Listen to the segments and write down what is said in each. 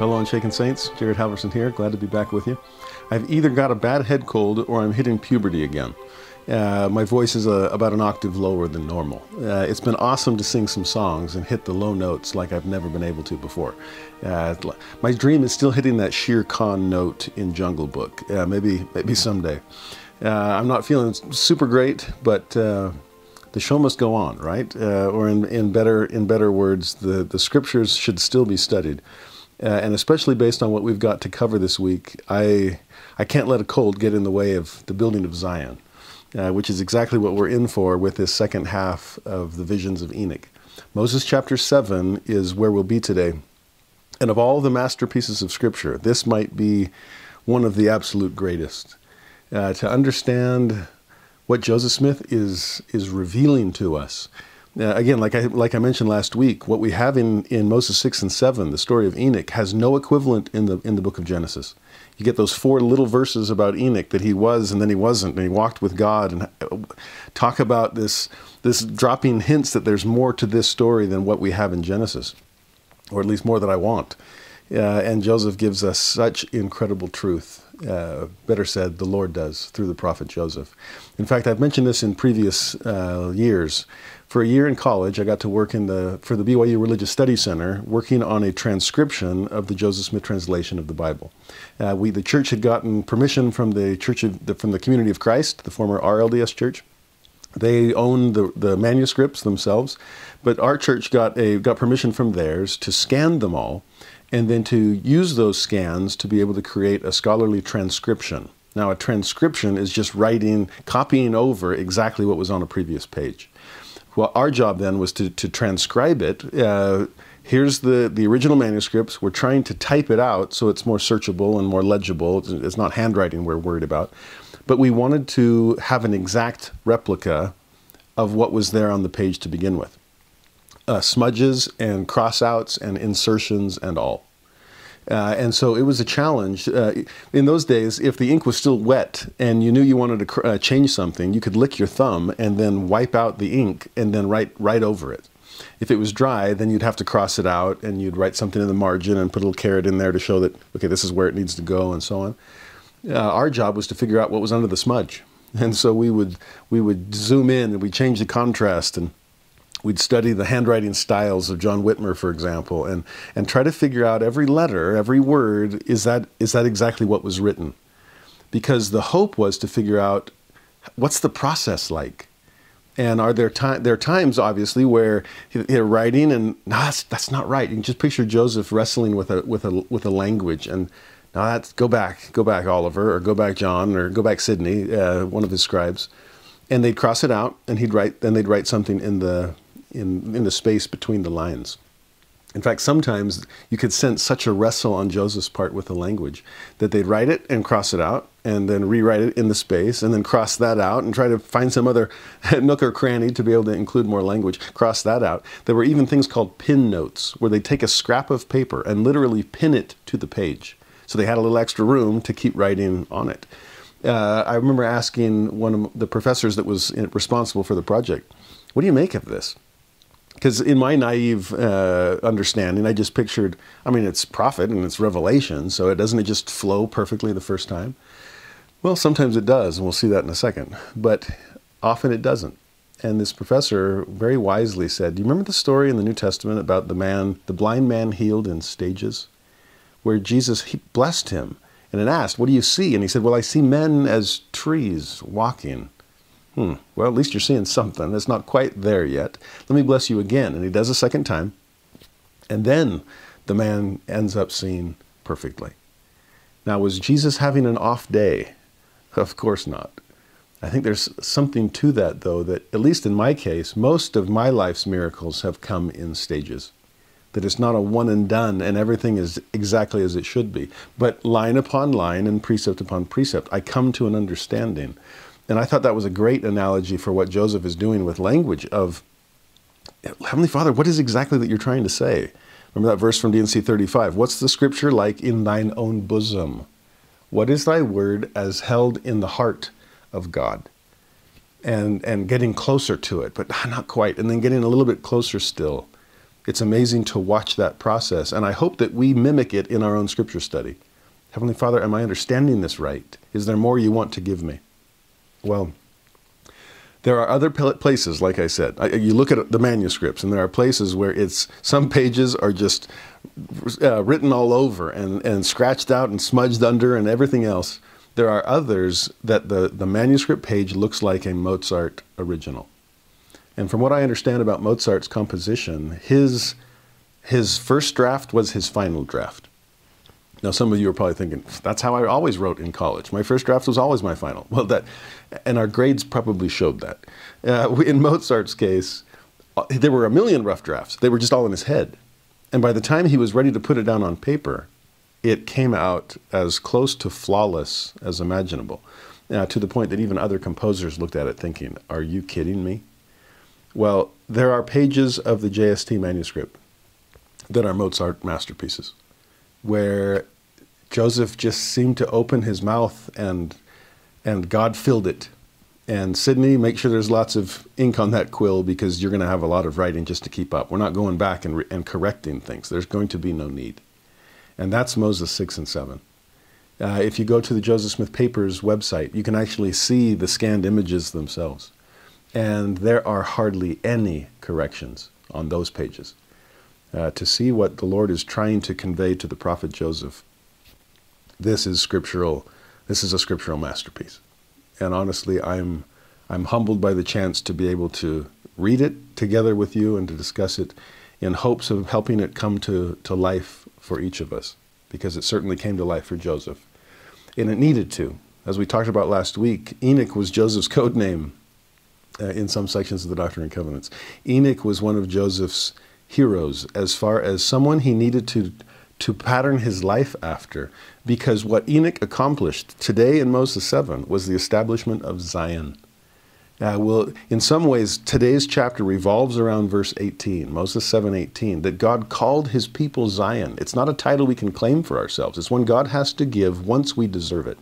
Hello, Unshaken Saints. Jared Halverson here. Glad to be back with you. I've either got a bad head cold or I'm hitting puberty again. Uh, my voice is a, about an octave lower than normal. Uh, it's been awesome to sing some songs and hit the low notes like I've never been able to before. Uh, my dream is still hitting that Shere Khan note in Jungle Book. maybe, maybe someday. Uh, I'm not feeling super great, but uh, the show must go on, right? Uh, or in, in better in better words, the, the scriptures should still be studied. Uh, and especially based on what we've got to cover this week, I, I can't let a cold get in the way of the building of Zion, uh, which is exactly what we're in for with this second half of the visions of Enoch. Moses chapter 7 is where we'll be today. And of all the masterpieces of Scripture, this might be one of the absolute greatest. Uh, to understand what Joseph Smith is, is revealing to us again, like I like I mentioned last week, what we have in, in Moses six and seven, the story of Enoch, has no equivalent in the in the book of Genesis. You get those four little verses about Enoch that he was and then he wasn't, and he walked with God, and uh, talk about this this dropping hints that there's more to this story than what we have in Genesis, or at least more that I want. Uh, and Joseph gives us such incredible truth. Uh, better said, the Lord does through the prophet Joseph. In fact, I've mentioned this in previous uh, years for a year in college, I got to work in the for the BYU Religious Studies Center, working on a transcription of the Joseph Smith translation of the Bible. Uh, we the church had gotten permission from the Church of the, from the Community of Christ, the former RLDS Church. They own the, the manuscripts themselves, but our church got a got permission from theirs to scan them all, and then to use those scans to be able to create a scholarly transcription. Now, a transcription is just writing, copying over exactly what was on a previous page. Well, our job then was to, to transcribe it. Uh, here's the, the original manuscripts. We're trying to type it out so it's more searchable and more legible. It's, it's not handwriting we're worried about. But we wanted to have an exact replica of what was there on the page to begin with uh, smudges and crossouts and insertions and all. Uh, and so it was a challenge. Uh, in those days, if the ink was still wet and you knew you wanted to cr- uh, change something, you could lick your thumb and then wipe out the ink and then write right over it. If it was dry, then you'd have to cross it out and you'd write something in the margin and put a little caret in there to show that, okay, this is where it needs to go and so on. Uh, our job was to figure out what was under the smudge. And so we would, we would zoom in and we'd change the contrast and we'd study the handwriting styles of John Whitmer, for example, and, and try to figure out every letter, every word, is that, is that exactly what was written? Because the hope was to figure out what's the process like? And are there, time, there are times, obviously, where they're writing and no, that's, that's not right. You can just picture Joseph wrestling with a, with a, with a language and now that's, go back, go back, Oliver, or go back, John, or go back, Sidney, uh, one of his scribes. And they'd cross it out and he'd write, then they'd write something in the, in, in the space between the lines. In fact, sometimes you could sense such a wrestle on Joseph's part with the language that they'd write it and cross it out and then rewrite it in the space and then cross that out and try to find some other nook or cranny to be able to include more language, cross that out. There were even things called pin notes where they take a scrap of paper and literally pin it to the page. So they had a little extra room to keep writing on it. Uh, I remember asking one of the professors that was responsible for the project, What do you make of this? Because in my naive uh, understanding, I just pictured, I mean, it's prophet and it's revelation, so it doesn't it just flow perfectly the first time? Well, sometimes it does, and we'll see that in a second, but often it doesn't. And this professor very wisely said, Do you remember the story in the New Testament about the man, the blind man healed in stages? Where Jesus blessed him and then asked, What do you see? And he said, Well, I see men as trees walking. Hmm, well, at least you're seeing something. It's not quite there yet. Let me bless you again. And he does a second time. And then the man ends up seeing perfectly. Now, was Jesus having an off day? Of course not. I think there's something to that, though, that at least in my case, most of my life's miracles have come in stages. That it's not a one and done and everything is exactly as it should be, but line upon line and precept upon precept, I come to an understanding. And I thought that was a great analogy for what Joseph is doing with language of Heavenly Father, what is exactly that you're trying to say? Remember that verse from D&C 35. What's the scripture like in thine own bosom? What is thy word as held in the heart of God? And, and getting closer to it, but not quite, and then getting a little bit closer still. It's amazing to watch that process, and I hope that we mimic it in our own scripture study. Heavenly Father, am I understanding this right? Is there more you want to give me? Well, there are other places, like I said, you look at the manuscripts, and there are places where it's some pages are just uh, written all over and, and scratched out and smudged under and everything else. There are others that the, the manuscript page looks like a Mozart original. And from what I understand about Mozart's composition, his, his first draft was his final draft. Now, some of you are probably thinking, that's how I always wrote in college. My first draft was always my final. Well, that, and our grades probably showed that. Uh, in Mozart's case, uh, there were a million rough drafts. They were just all in his head. And by the time he was ready to put it down on paper, it came out as close to flawless as imaginable, uh, to the point that even other composers looked at it thinking, Are you kidding me? Well, there are pages of the JST manuscript that are Mozart masterpieces, where Joseph just seemed to open his mouth and, and God filled it and Sidney, make sure there's lots of ink on that quill because you're going to have a lot of writing just to keep up. We're not going back and, and correcting things. There's going to be no need. And that's Moses 6 and 7. Uh, if you go to the Joseph Smith Papers website, you can actually see the scanned images themselves. And there are hardly any corrections on those pages. Uh, to see what the Lord is trying to convey to the prophet Joseph, this is scriptural. This is a scriptural masterpiece and honestly, I'm I'm humbled by the chance to be able to read it together with you and to discuss it in hopes of helping it come to, to life for each of us, because it certainly came to life for Joseph. And it needed to. As we talked about last week, Enoch was Joseph's code name uh, in some sections of the Doctrine and Covenants. Enoch was one of Joseph's heroes as far as someone he needed to to pattern his life after because what Enoch accomplished today in Moses 7 was the establishment of Zion. Well, in some ways, today's chapter revolves around verse 18, Moses 7:18, that God called his people Zion. It's not a title we can claim for ourselves. It's one God has to give once we deserve it.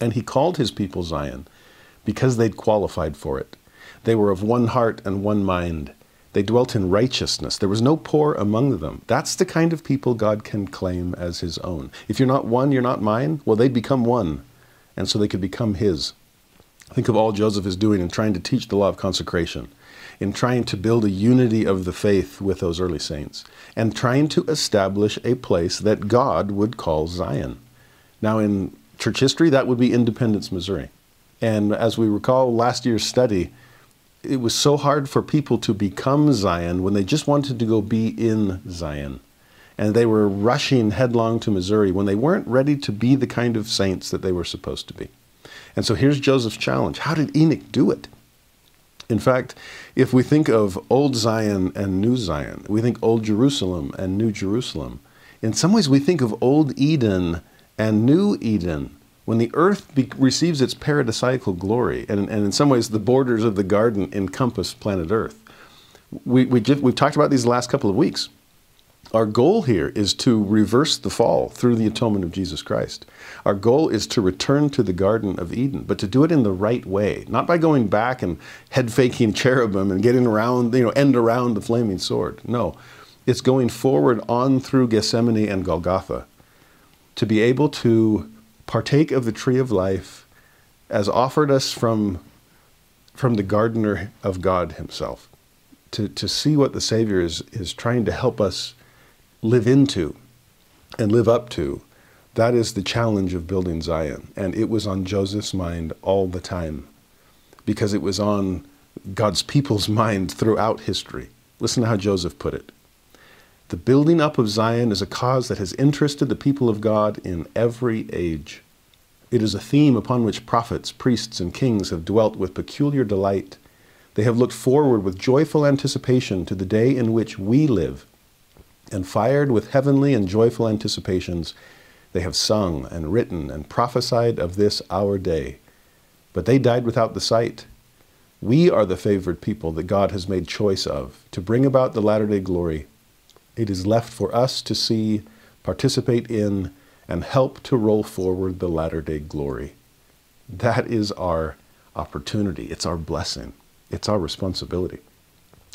And he called his people Zion because they'd qualified for it. They were of one heart and one mind. They dwelt in righteousness. There was no poor among them. That's the kind of people God can claim as his own. If you're not one, you're not mine. Well, they'd become one. And so they could become his. Think of all Joseph is doing in trying to teach the law of consecration, in trying to build a unity of the faith with those early saints, and trying to establish a place that God would call Zion. Now, in church history, that would be Independence, Missouri. And as we recall last year's study, it was so hard for people to become Zion when they just wanted to go be in Zion. And they were rushing headlong to Missouri when they weren't ready to be the kind of saints that they were supposed to be. And so here's Joseph's challenge. How did Enoch do it? In fact, if we think of Old Zion and New Zion, we think Old Jerusalem and New Jerusalem. In some ways, we think of Old Eden and New Eden when the earth be- receives its paradisiacal glory, and, and in some ways the borders of the garden encompass planet Earth, we, we just, we've talked about these the last couple of weeks. Our goal here is to reverse the fall through the atonement of Jesus Christ. Our goal is to return to the Garden of Eden, but to do it in the right way, not by going back and head faking cherubim and getting around, you know, end around the flaming sword. No, it's going forward on through Gethsemane and Golgotha to be able to partake of the tree of life as offered us from, from the gardener of God himself, to, to see what the Savior is, is trying to help us live into and live up to. That is the challenge of building Zion. And it was on Joseph's mind all the time because it was on God's people's mind throughout history. Listen to how Joseph put it. The building up of Zion is a cause that has interested the people of God in every age. It is a theme upon which prophets, priests, and kings have dwelt with peculiar delight. They have looked forward with joyful anticipation to the day in which we live. And fired with heavenly and joyful anticipations, they have sung and written and prophesied of this our day. But they died without the sight. We are the favored people that God has made choice of to bring about the latter day glory. It is left for us to see, participate in, and help to roll forward the latter day glory. That is our opportunity. It's our blessing. It's our responsibility.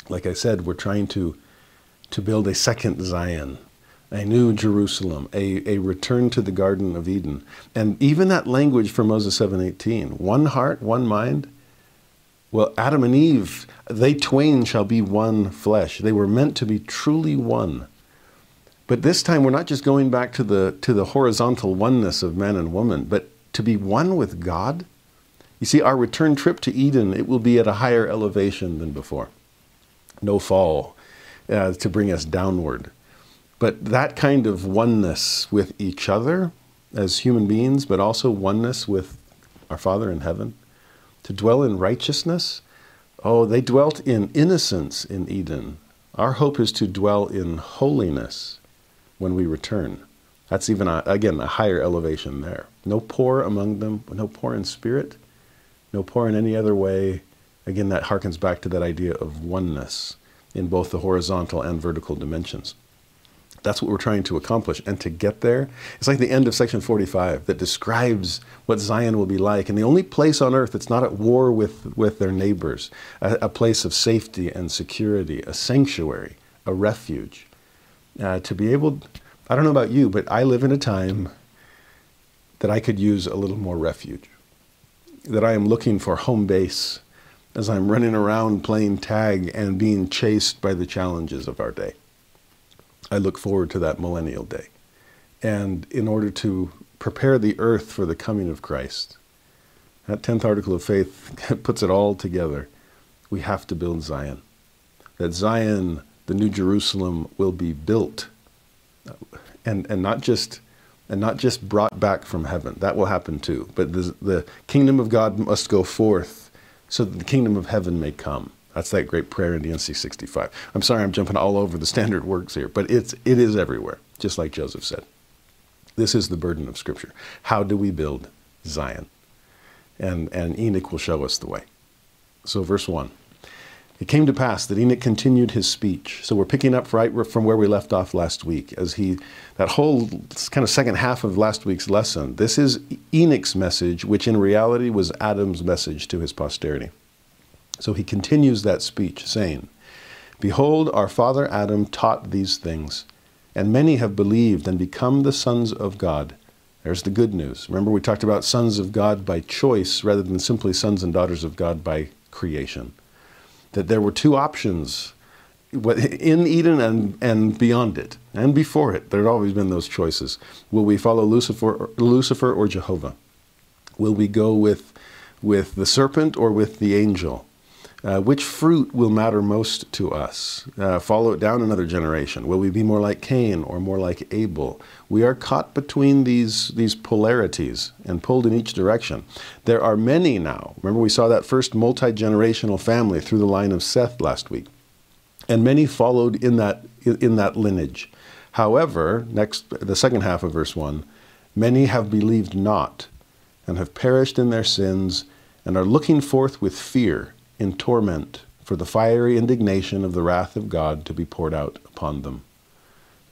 Like I said, we're trying to, to build a second Zion, a new Jerusalem, a, a return to the Garden of Eden. And even that language from Moses 7:18, one heart, one mind. Well, Adam and Eve, they twain shall be one flesh. They were meant to be truly one. But this time we're not just going back to the to the horizontal oneness of man and woman, but to be one with God. You see, our return trip to Eden, it will be at a higher elevation than before. No fall uh, to bring us downward. But that kind of oneness with each other as human beings, but also oneness with our Father in heaven, to dwell in righteousness. Oh, they dwelt in innocence in Eden. Our hope is to dwell in holiness when we return. That's even, a, again, a higher elevation there. No poor among them, no poor in spirit, no poor in any other way. Again, that harkens back to that idea of oneness in both the horizontal and vertical dimensions. That's what we're trying to accomplish. And to get there, it's like the end of section 45 that describes what Zion will be like. And the only place on earth that's not at war with, with their neighbors, a, a place of safety and security, a sanctuary, a refuge uh, to be able, I don't know about you, but I live in a time that I could use a little more refuge, that I am looking for home base as I'm running around playing tag and being chased by the challenges of our day. I look forward to that millennial day. And in order to prepare the earth for the coming of Christ, that 10th article of faith puts it all together. We have to build Zion. That Zion the New Jerusalem will be built, and and not just and not just brought back from heaven. That will happen too. But the the kingdom of God must go forth, so that the kingdom of heaven may come. That's that great prayer in D&C 65. I'm sorry, I'm jumping all over the standard works here, but it's it is everywhere, just like Joseph said. This is the burden of Scripture. How do we build Zion? And and Enoch will show us the way. So verse one. It came to pass that Enoch continued his speech. So we're picking up right from where we left off last week, as he, that whole kind of second half of last week's lesson. This is Enoch's message, which in reality was Adam's message to his posterity. So he continues that speech, saying, Behold, our father Adam taught these things, and many have believed and become the sons of God. There's the good news. Remember, we talked about sons of God by choice rather than simply sons and daughters of God by creation that there were two options in Eden and, and beyond it, and before it. There had always been those choices. Will we follow Lucifer, Lucifer or Jehovah? Will we go with, with the serpent or with the angel? Uh, which fruit will matter most to us? Uh, follow it down another generation. Will we be more like Cain or more like Abel? We are caught between these, these polarities and pulled in each direction. There are many now. Remember, we saw that first multi generational family through the line of Seth last week. And many followed in that, in that lineage. However, next, the second half of verse 1 many have believed not and have perished in their sins and are looking forth with fear in torment for the fiery indignation of the wrath of God to be poured out upon them.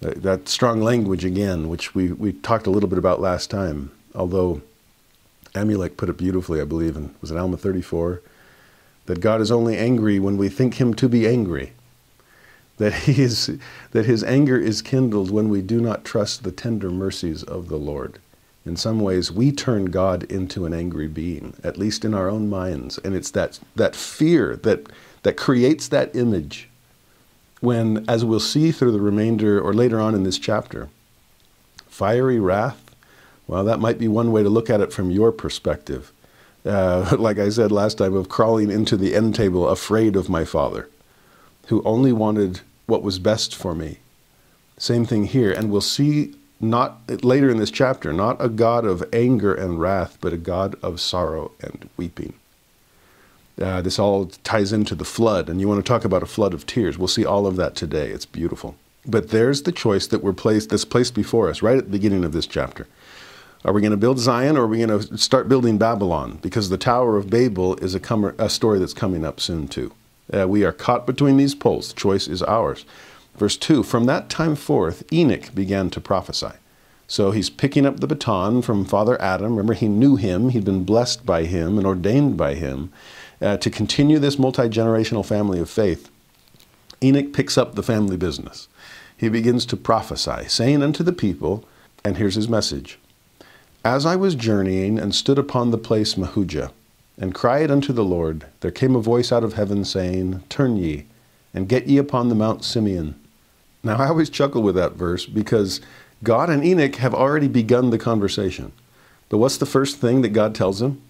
That, that strong language again, which we, we talked a little bit about last time, although Amulek put it beautifully, I believe, in was it Alma 34? That God is only angry when we think him to be angry. That, he is, that his anger is kindled when we do not trust the tender mercies of the Lord. In some ways, we turn God into an angry being, at least in our own minds. And it's that, that fear that, that creates that image when, as we'll see through the remainder or later on in this chapter, fiery wrath, well, that might be one way to look at it from your perspective. Uh, like I said last time, of crawling into the end table afraid of my father, who only wanted what was best for me. Same thing here. And we'll see not later in this chapter, not a God of anger and wrath, but a God of sorrow and weeping. Uh, this all ties into the flood, and you want to talk about a flood of tears. We'll see all of that today. It's beautiful. But there's the choice that we're placed that's placed before us right at the beginning of this chapter. Are we going to build Zion or are we going to start building Babylon? Because the Tower of Babel is a, a story that's coming up soon, too. Uh, we are caught between these poles. The choice is ours. Verse 2 From that time forth, Enoch began to prophesy. So he's picking up the baton from Father Adam. Remember, he knew him, he'd been blessed by him and ordained by him uh, to continue this multi generational family of faith. Enoch picks up the family business. He begins to prophesy, saying unto the people, and here's his message As I was journeying and stood upon the place Mahujah, and cried unto the Lord, there came a voice out of heaven saying, Turn ye, and get ye upon the Mount Simeon. Now, I always chuckle with that verse because God and Enoch have already begun the conversation. But what's the first thing that God tells him?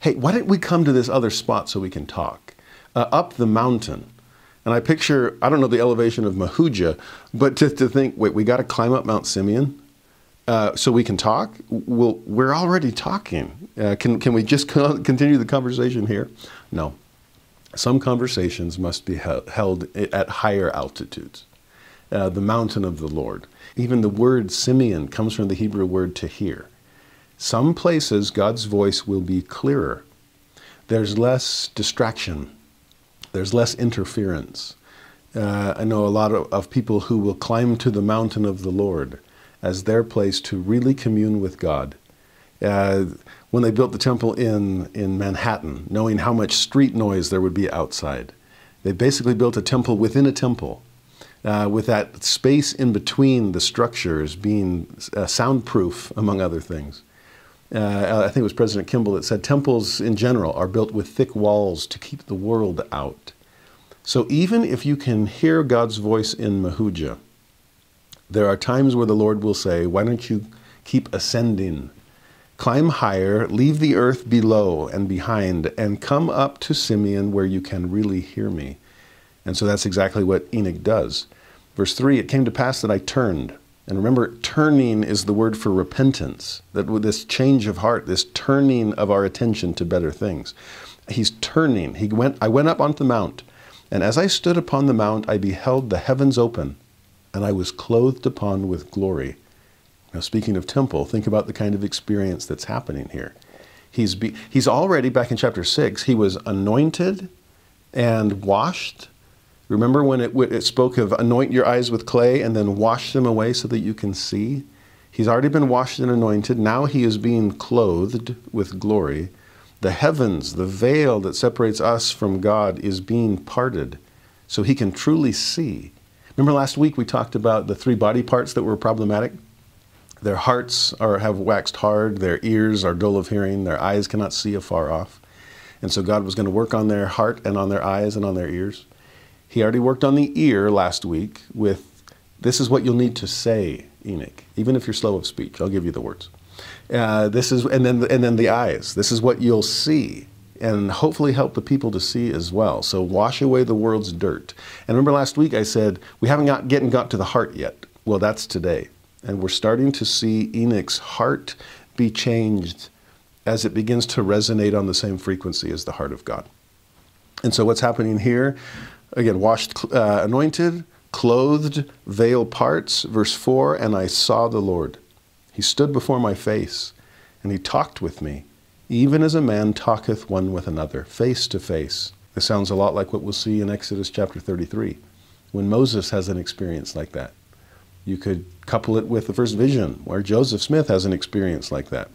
Hey, why don't we come to this other spot so we can talk? Uh, up the mountain. And I picture, I don't know the elevation of Mahujah, but to, to think, wait, we got to climb up Mount Simeon uh, so we can talk? Well, we're already talking. Uh, can, can we just continue the conversation here? No. Some conversations must be held at higher altitudes. Uh, the mountain of the Lord. Even the word Simeon comes from the Hebrew word to hear. Some places God's voice will be clearer. There's less distraction. There's less interference. Uh, I know a lot of, of people who will climb to the mountain of the Lord as their place to really commune with God. Uh, when they built the temple in, in Manhattan, knowing how much street noise there would be outside, they basically built a temple within a temple, uh, with that space in between the structures being uh, soundproof, among other things. Uh, I think it was President Kimball that said temples in general are built with thick walls to keep the world out. So even if you can hear God's voice in Mahujah, there are times where the Lord will say, Why don't you keep ascending? Climb higher, leave the earth below and behind, and come up to Simeon where you can really hear me. And so that's exactly what Enoch does. Verse 3 It came to pass that I turned. And remember, turning is the word for repentance, that with this change of heart, this turning of our attention to better things. He's turning. He went, I went up onto the mount, and as I stood upon the mount, I beheld the heavens open, and I was clothed upon with glory. Now, speaking of temple, think about the kind of experience that's happening here. He's, be, he's already, back in chapter 6, he was anointed and washed. Remember when it, it spoke of anoint your eyes with clay and then wash them away so that you can see? He's already been washed and anointed. Now he is being clothed with glory. The heavens, the veil that separates us from God, is being parted so he can truly see. Remember last week we talked about the three body parts that were problematic? Their hearts are, have waxed hard, their ears are dull of hearing, their eyes cannot see afar off. And so God was going to work on their heart and on their eyes and on their ears. He already worked on the ear last week with this is what you'll need to say, Enoch, even if you're slow of speech. I'll give you the words. Uh, this is, and then, and then the eyes. This is what you'll see and hopefully help the people to see as well. So wash away the world's dirt. And remember last week I said we haven't got, getting got to the heart yet. Well, that's today. And we're starting to see Enoch's heart be changed as it begins to resonate on the same frequency as the heart of God. And so, what's happening here? Again, washed, uh, anointed, clothed, veil parts. Verse 4 And I saw the Lord. He stood before my face, and he talked with me, even as a man talketh one with another, face to face. This sounds a lot like what we'll see in Exodus chapter 33, when Moses has an experience like that. You could couple it with the first vision, where Joseph Smith has an experience like that.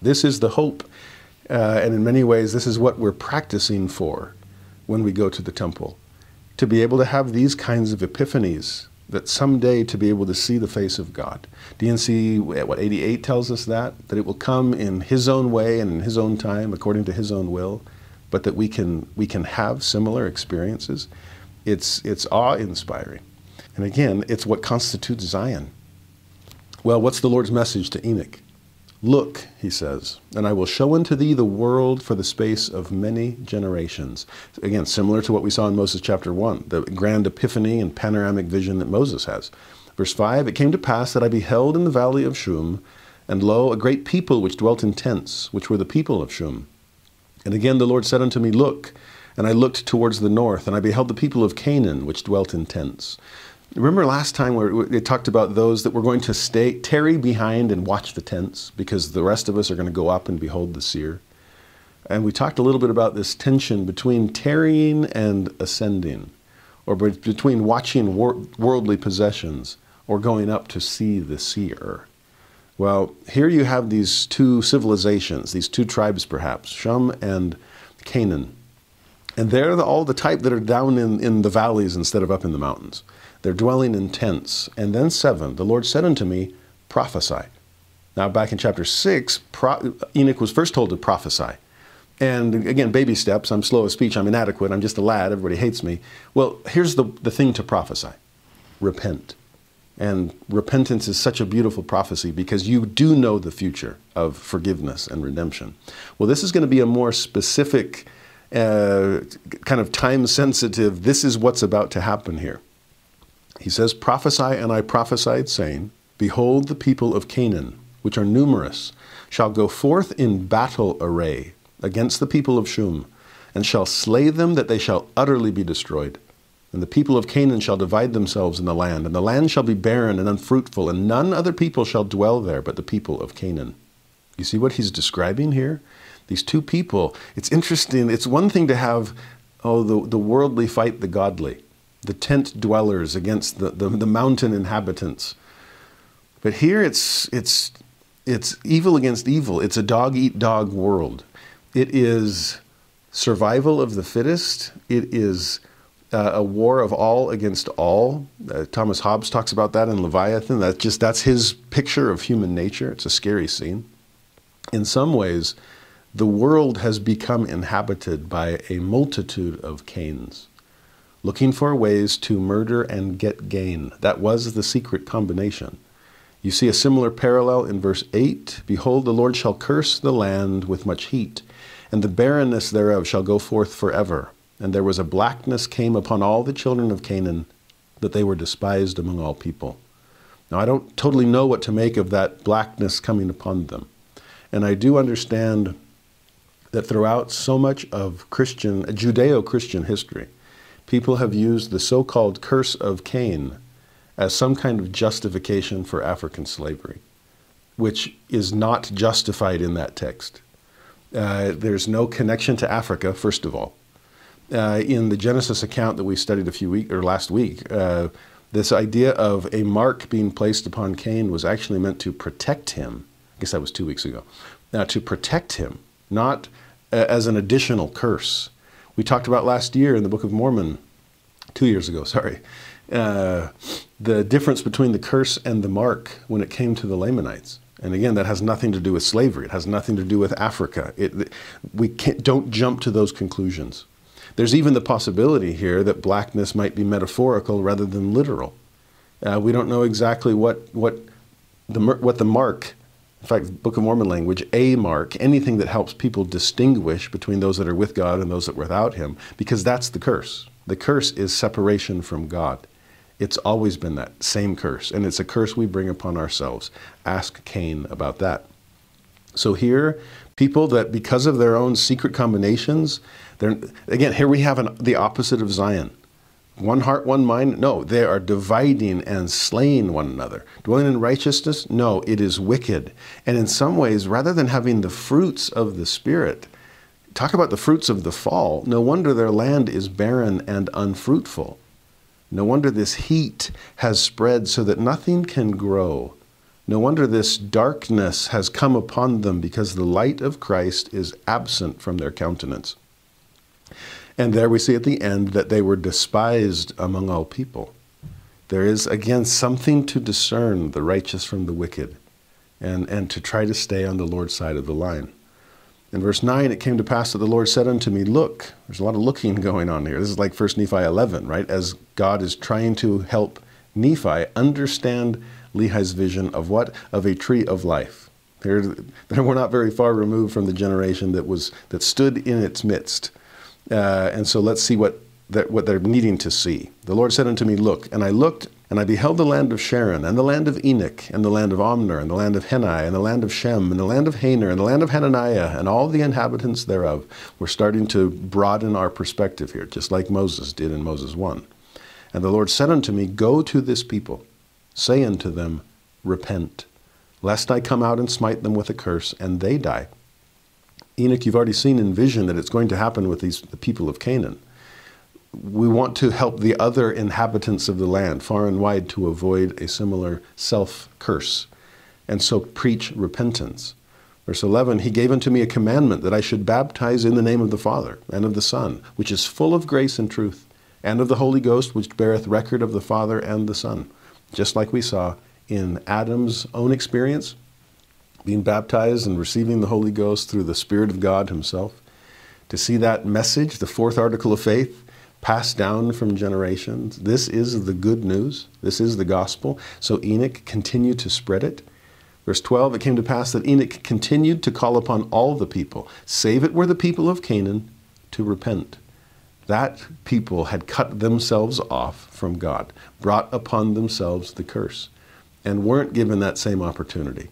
This is the hope, uh, and in many ways, this is what we're practicing for when we go to the temple. To be able to have these kinds of epiphanies, that someday to be able to see the face of God. D&C, what, 88 tells us that? That it will come in His own way and in His own time, according to His own will, but that we can, we can have similar experiences. It's, it's awe inspiring. And again, it's what constitutes Zion. Well, what's the Lord's message to Enoch? Look, he says, and I will show unto thee the world for the space of many generations. Again, similar to what we saw in Moses chapter 1, the grand epiphany and panoramic vision that Moses has. Verse 5 It came to pass that I beheld in the valley of Shum, and lo, a great people which dwelt in tents, which were the people of Shum. And again the Lord said unto me, Look, and I looked towards the north, and I beheld the people of Canaan, which dwelt in tents. Remember last time where they talked about those that were going to stay, tarry behind and watch the tents, because the rest of us are going to go up and behold the seer? And we talked a little bit about this tension between tarrying and ascending, or between watching wor- worldly possessions or going up to see the seer. Well, here you have these two civilizations, these two tribes perhaps, Shum and Canaan. And they're the, all the type that are down in, in the valleys instead of up in the mountains. They're dwelling in tents. And then, seven, the Lord said unto me, Prophesy. Now, back in chapter six, Enoch was first told to prophesy. And again, baby steps. I'm slow of speech. I'm inadequate. I'm just a lad. Everybody hates me. Well, here's the, the thing to prophesy repent. And repentance is such a beautiful prophecy because you do know the future of forgiveness and redemption. Well, this is going to be a more specific, uh, kind of time sensitive, this is what's about to happen here. He says, Prophesy, and I prophesied, saying, Behold, the people of Canaan, which are numerous, shall go forth in battle array against the people of Shum, and shall slay them that they shall utterly be destroyed. And the people of Canaan shall divide themselves in the land, and the land shall be barren and unfruitful, and none other people shall dwell there but the people of Canaan. You see what he's describing here? These two people, it's interesting. It's one thing to have, oh, the, the worldly fight the godly, the tent dwellers against the, the, the mountain inhabitants. But here it's, it's, it's evil against evil. It's a dog eat dog world. It is survival of the fittest. It is uh, a war of all against all. Uh, Thomas Hobbes talks about that in Leviathan. That's just that's his picture of human nature. It's a scary scene. In some ways, the world has become inhabited by a multitude of Cains, looking for ways to murder and get gain. That was the secret combination. You see a similar parallel in verse 8 Behold, the Lord shall curse the land with much heat, and the barrenness thereof shall go forth forever and there was a blackness came upon all the children of Canaan that they were despised among all people. Now, I don't totally know what to make of that blackness coming upon them. And I do understand that throughout so much of Christian, Judeo Christian history, people have used the so called curse of Cain as some kind of justification for African slavery, which is not justified in that text. Uh, there's no connection to Africa, first of all uh, in the Genesis account that we studied a few week or last week, uh, this idea of a mark being placed upon Cain was actually meant to protect him. I guess that was two weeks ago. Now, to protect him, not uh, as an additional curse. We talked about last year in the Book of Mormon, two years ago, sorry, uh, the difference between the curse and the mark when it came to the Lamanites. And again, that has nothing to do with slavery. It has nothing to do with Africa. It, we don't jump to those conclusions. There's even the possibility here that blackness might be metaphorical rather than literal. Uh, we don't know exactly what, what, the, what the mark, in fact, Book of Mormon language, a mark, anything that helps people distinguish between those that are with God and those that are without Him, because that's the curse. The curse is separation from God. It's always been that same curse, and it's a curse we bring upon ourselves. Ask Cain about that. So here, people that because of their own secret combinations, they're, again, here we have an, the opposite of Zion. One heart, one mind? No, they are dividing and slaying one another. Dwelling in righteousness? No, it is wicked. And in some ways, rather than having the fruits of the Spirit, talk about the fruits of the fall. No wonder their land is barren and unfruitful. No wonder this heat has spread so that nothing can grow. No wonder this darkness has come upon them because the light of Christ is absent from their countenance. And there we see at the end that they were despised among all people. There is, again, something to discern the righteous from the wicked and, and to try to stay on the Lord's side of the line. In verse 9, it came to pass that the Lord said unto me, Look, there's a lot of looking going on here. This is like 1 Nephi 11, right? As God is trying to help Nephi understand Lehi's vision of what? Of a tree of life. Here, we're not very far removed from the generation that, was, that stood in its midst uh, and so let's see what, that, what they're needing to see. The Lord said unto me, Look. And I looked, And I beheld the land of Sharon, and the land of Enoch, and the land of Omner, and the land of Heni, and the land of Shem, and the land of Haner, and the land of Hanannihah, and all the inhabitants thereof. We're starting to broaden our perspective here, just like Moses did in Moses 1. And the Lord said unto me, Go to this people, say unto them, Repent, lest I come out and smite them with a curse, and they die. Enoch, you've already seen in vision that it's going to happen with these the people of Canaan we want to help the other inhabitants of the land, far and wide, to avoid a similar self curse. And so preach repentance. Verse 11 He gave unto me a commandment that I should baptize in the name of the Father and of the Son, which is full of grace and truth, and of the Holy Ghost, which beareth record of the Father and the Son. Just like we saw in Adam's own experience, being baptized and receiving the Holy Ghost through the Spirit of God Himself. To see that message, the fourth article of faith, passed down from generations. This is the good news. This is the gospel. So Enoch continued to spread it. Verse 12 It came to pass that Enoch continued to call upon all the people, save it were the people of Canaan, to repent. That people had cut themselves off from God, brought upon themselves the curse, and weren't given that same opportunity.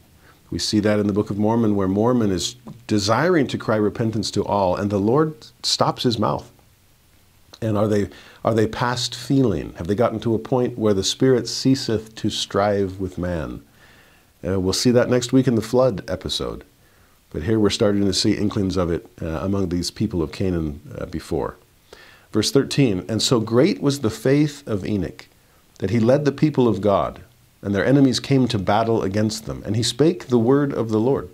We see that in the Book of Mormon, where Mormon is desiring to cry repentance to all, and the Lord stops his mouth. And are they, are they past feeling? Have they gotten to a point where the Spirit ceaseth to strive with man? Uh, we'll see that next week in the flood episode. But here we're starting to see inklings of it uh, among these people of Canaan uh, before. Verse 13 And so great was the faith of Enoch that he led the people of God, and their enemies came to battle against them. And he spake the word of the Lord.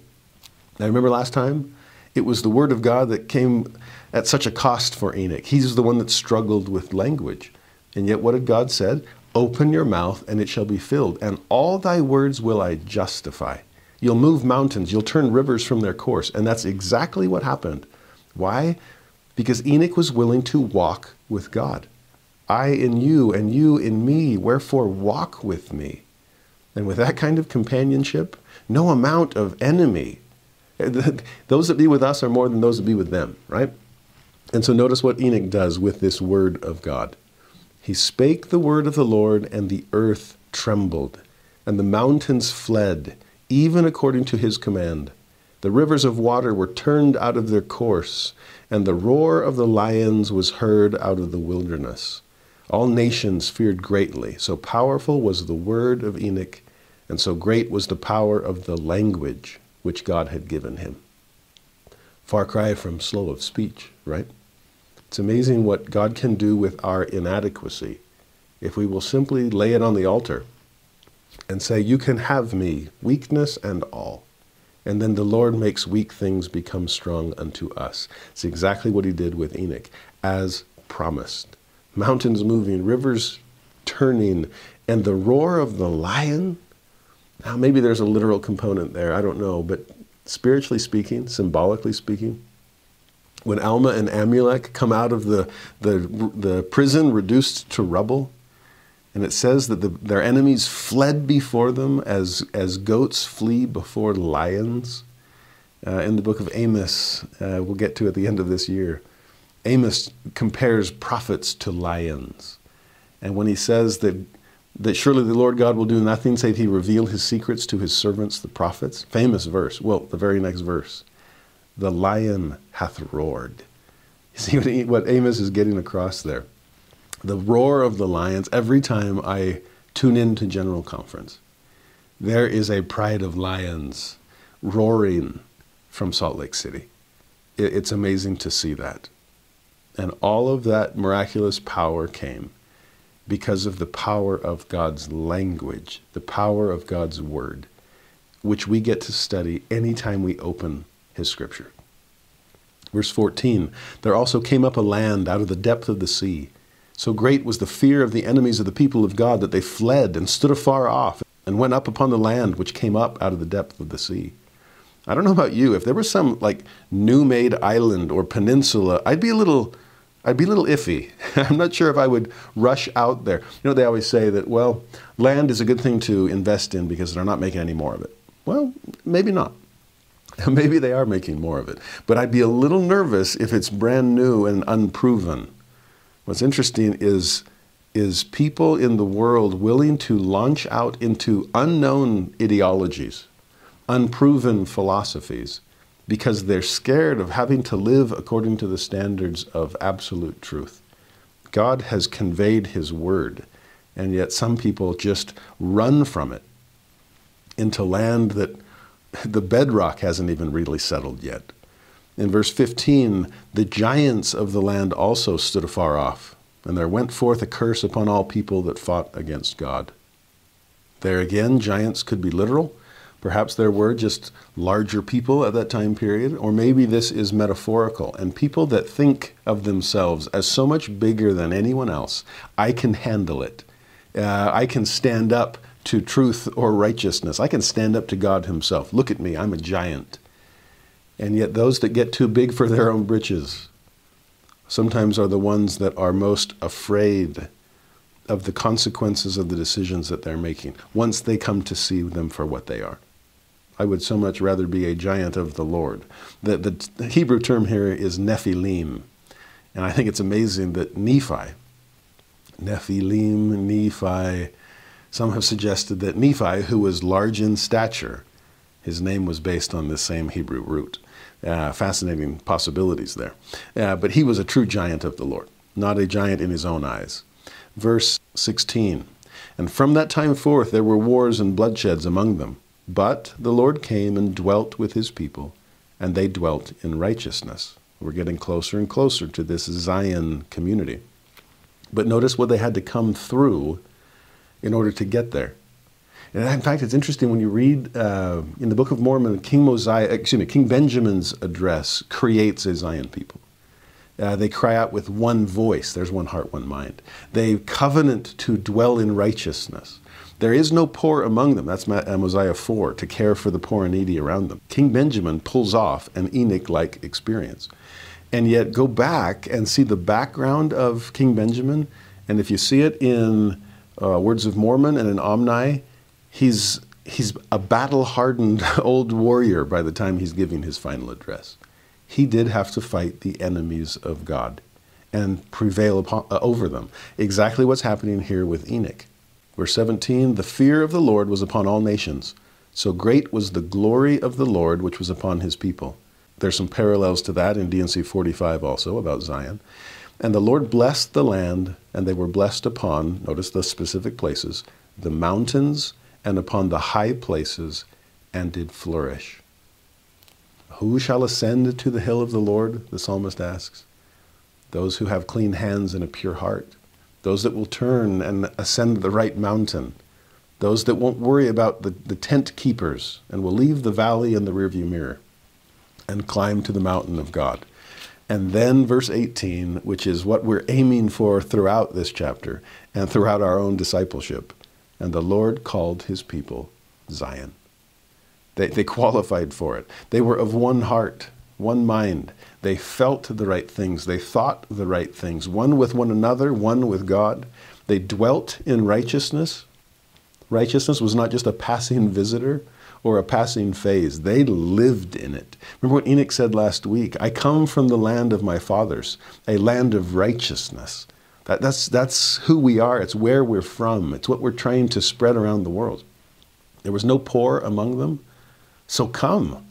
Now, remember last time? It was the word of God that came at such a cost for Enoch. He's the one that struggled with language. And yet, what had God said? Open your mouth, and it shall be filled, and all thy words will I justify. You'll move mountains, you'll turn rivers from their course. And that's exactly what happened. Why? Because Enoch was willing to walk with God. I in you, and you in me, wherefore walk with me. And with that kind of companionship, no amount of enemy. Those that be with us are more than those that be with them, right? And so notice what Enoch does with this word of God. He spake the word of the Lord, and the earth trembled, and the mountains fled, even according to his command. The rivers of water were turned out of their course, and the roar of the lions was heard out of the wilderness. All nations feared greatly, so powerful was the word of Enoch, and so great was the power of the language which God had given him. Far cry from slow of speech, right? It's amazing what God can do with our inadequacy if we will simply lay it on the altar and say, You can have me, weakness and all. And then the Lord makes weak things become strong unto us. It's exactly what he did with Enoch, as promised. Mountains moving, rivers turning, and the roar of the lion. Now, maybe there's a literal component there, I don't know, but spiritually speaking, symbolically speaking, when Alma and Amulek come out of the, the, the prison reduced to rubble, and it says that the, their enemies fled before them as, as goats flee before lions. Uh, in the book of Amos, uh, we'll get to at the end of this year, Amos compares prophets to lions. And when he says that, that surely the Lord God will do nothing save he reveal his secrets to his servants, the prophets, famous verse. Well, the very next verse the lion hath roared. You see what, Amos is getting across there? The roar of the lions every time I tune in to General Conference. There is a pride of lions roaring from Salt Lake City. It's amazing to see that. And all of that miraculous power came because of the power of God's language, the power of God's word, which we get to study anytime we open his scripture. Verse 14 There also came up a land out of the depth of the sea. So great was the fear of the enemies of the people of God that they fled and stood afar off and went up upon the land which came up out of the depth of the sea. I don't know about you, if there was some like new made island or peninsula, I'd be a little I'd be a little iffy. I'm not sure if I would rush out there. You know, they always say that, well, land is a good thing to invest in because they're not making any more of it. Well, maybe not. Maybe they are making more of it. But I'd be a little nervous if it's brand new and unproven. What's interesting is is people in the world willing to launch out into unknown ideologies, unproven philosophies, because they're scared of having to live according to the standards of absolute truth. God has conveyed His word, and yet some people just run from it into land that the bedrock hasn't even really settled yet. In verse 15, the giants of the land also stood afar off, and there went forth a curse upon all people that fought against God. There again, giants could be literal. Perhaps there were just larger people at that time period, or maybe this is metaphorical. And people that think of themselves as so much bigger than anyone else, I can handle it. Uh, I can stand up to truth or righteousness. I can stand up to God Himself. Look at me, I'm a giant. And yet, those that get too big for their own britches sometimes are the ones that are most afraid of the consequences of the decisions that they're making once they come to see them for what they are. I would so much rather be a giant of the Lord. The, the, Hebrew term here is Nephilim. And I think it's amazing that Nephi, Nephilim, Nephi, some have suggested that Nephi, who was large in stature, his name was based on this same Hebrew root. Uh, fascinating possibilities there. Uh, but he was a true giant of the Lord, not a giant in his own eyes. Verse 16 And from that time forth there were wars and bloodsheds among them. But the Lord came and dwelt with his people, and they dwelt in righteousness. We're getting closer and closer to this Zion community. But notice what they had to come through in order to get there. And in fact, it's interesting when you read uh, in the Book of Mormon, King Mosiah, excuse me, King Benjamin's address creates a Zion people. Uh, they cry out with one voice. There's one heart, one mind. They covenant to dwell in righteousness. There is no poor among them. That's Mosiah 4, to care for the poor and needy around them. King Benjamin pulls off an Enoch like experience. And yet, go back and see the background of King Benjamin. And if you see it in uh, Words of Mormon and in Omni, he's, he's a battle hardened old warrior by the time he's giving his final address. He did have to fight the enemies of God and prevail upon, uh, over them. Exactly what's happening here with Enoch. Verse 17 The fear of the Lord was upon all nations. So great was the glory of the Lord which was upon his people. There's some parallels to that in D&C 45 also about Zion. And the Lord blessed the land, and they were blessed upon, notice the specific places, the mountains and upon the high places, and did flourish. Who shall ascend to the hill of the Lord? The psalmist asks. Those who have clean hands and a pure heart those that will turn and ascend the right mountain, those that won't worry about the, the tent keepers and will leave the valley in the rearview mirror and climb to the mountain of God. And then verse 18, which is what we're aiming for throughout this chapter and throughout our own discipleship. And the Lord called his people Zion. They, they qualified for it. They were of one heart, one mind. They felt the right things. They thought the right things, one with one another, one with God. They dwelt in righteousness. Righteousness was not just a passing visitor or a passing phase, they lived in it. Remember what Enoch said last week I come from the land of my fathers, a land of righteousness. That, that's, that's who we are, it's where we're from, it's what we're trying to spread around the world. There was no poor among them, so come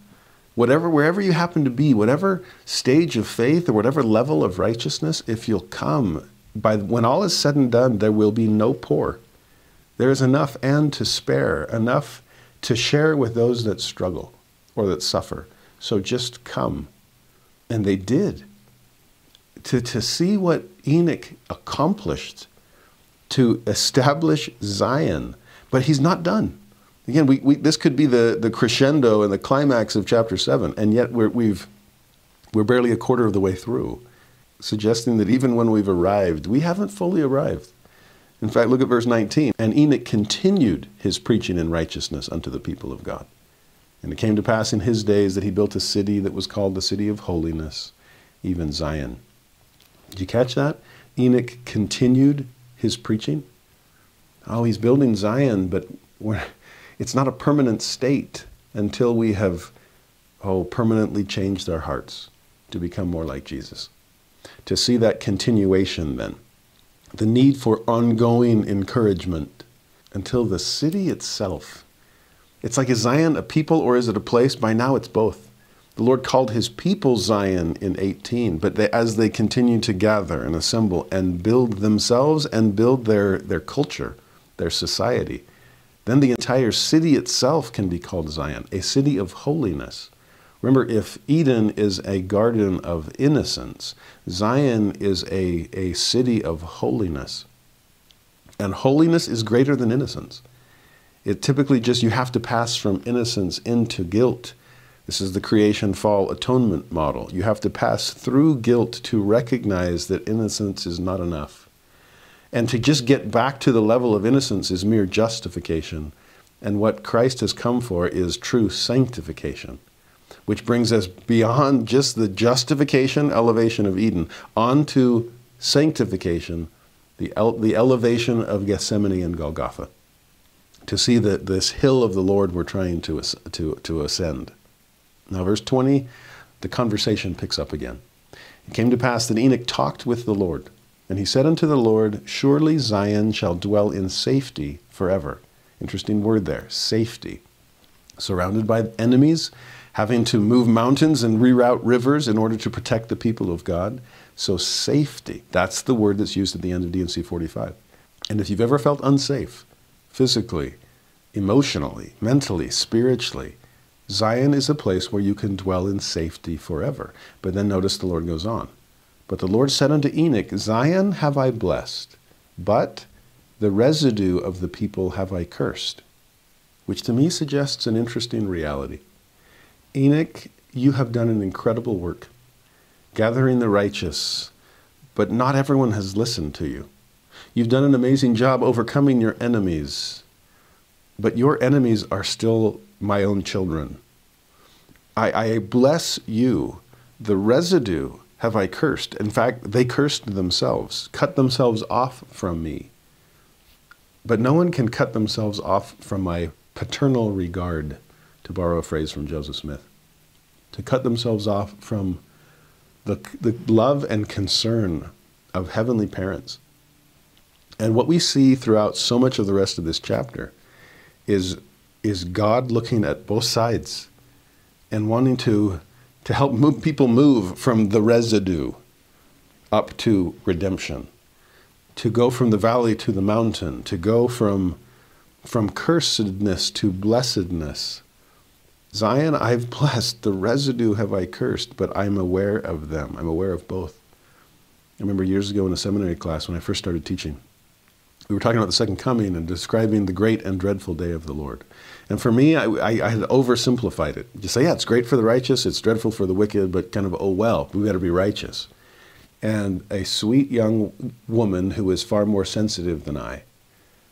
whatever wherever you happen to be whatever stage of faith or whatever level of righteousness if you'll come by when all is said and done there will be no poor. There is enough and to spare enough to share with those that struggle or that suffer. So just come. And they did. To, to see what enoch accomplished to establish zion. But he's not done Again, we, we, this could be the, the crescendo and the climax of chapter 7, and yet we're, we've, we're barely a quarter of the way through, suggesting that even when we've arrived, we haven't fully arrived. In fact, look at verse 19. And Enoch continued his preaching in righteousness unto the people of God. And it came to pass in his days that he built a city that was called the city of holiness, even Zion. Did you catch that? Enoch continued his preaching. Oh, he's building Zion, but we're, it's not a permanent state until we have, oh, permanently changed our hearts to become more like Jesus. To see that continuation then. the need for ongoing encouragement until the city itself. It's like, is Zion a people or is it a place? By now, it's both. The Lord called his people Zion in 18, but they, as they continue to gather and assemble and build themselves and build their, their culture, their society, then the entire city itself can be called Zion, a city of holiness. Remember, if Eden is a garden of innocence, Zion is a, a city of holiness. And holiness is greater than innocence. It typically just, you have to pass from innocence into guilt. This is the creation fall atonement model. You have to pass through guilt to recognize that innocence is not enough. And to just get back to the level of innocence is mere justification. And what Christ has come for is true sanctification, which brings us beyond just the justification, elevation of Eden, onto sanctification, the, ele- the elevation of Gethsemane and Golgotha, to see that this hill of the Lord we're trying to, to, to ascend. Now, verse 20, the conversation picks up again. It came to pass that Enoch talked with the Lord, and he said unto the Lord, Surely Zion shall dwell in safety forever. Interesting word there, safety. Surrounded by enemies, having to move mountains and reroute rivers in order to protect the people of God. So, safety, that's the word that's used at the end of D&C 45. And if you've ever felt unsafe, physically, emotionally, mentally, spiritually, Zion is a place where you can dwell in safety forever. But then notice the Lord goes on. But the Lord said unto Enoch, Zion have I blessed, but the residue of the people have I cursed. Which to me suggests an interesting reality. Enoch, you have done an incredible work, gathering the righteous, but not everyone has listened to you. You've done an amazing job overcoming your enemies, but your enemies are still my own children. I, I bless you. The residue have I cursed. In fact, they cursed themselves, cut themselves off from me. But no one can cut themselves off from my paternal regard, to borrow a phrase from Joseph Smith. To cut themselves off from the, the love and concern of heavenly parents. And what we see throughout so much of the rest of this chapter is is God looking at both sides and wanting to, to help move, people move from the residue up to redemption, to go from the valley to the mountain, to go from, from cursedness to blessedness. Zion I've blessed, the residue have I cursed, but I'm aware of them. I'm aware of both. I remember years ago in a seminary class when I first started teaching, we were talking about the second coming and describing the great and dreadful day of the Lord. And for me, I, I, I had oversimplified it. Just say, yeah, it's great for the righteous, it's dreadful for the wicked, but kind of, oh well, we got to be righteous. And a sweet young woman who was far more sensitive than I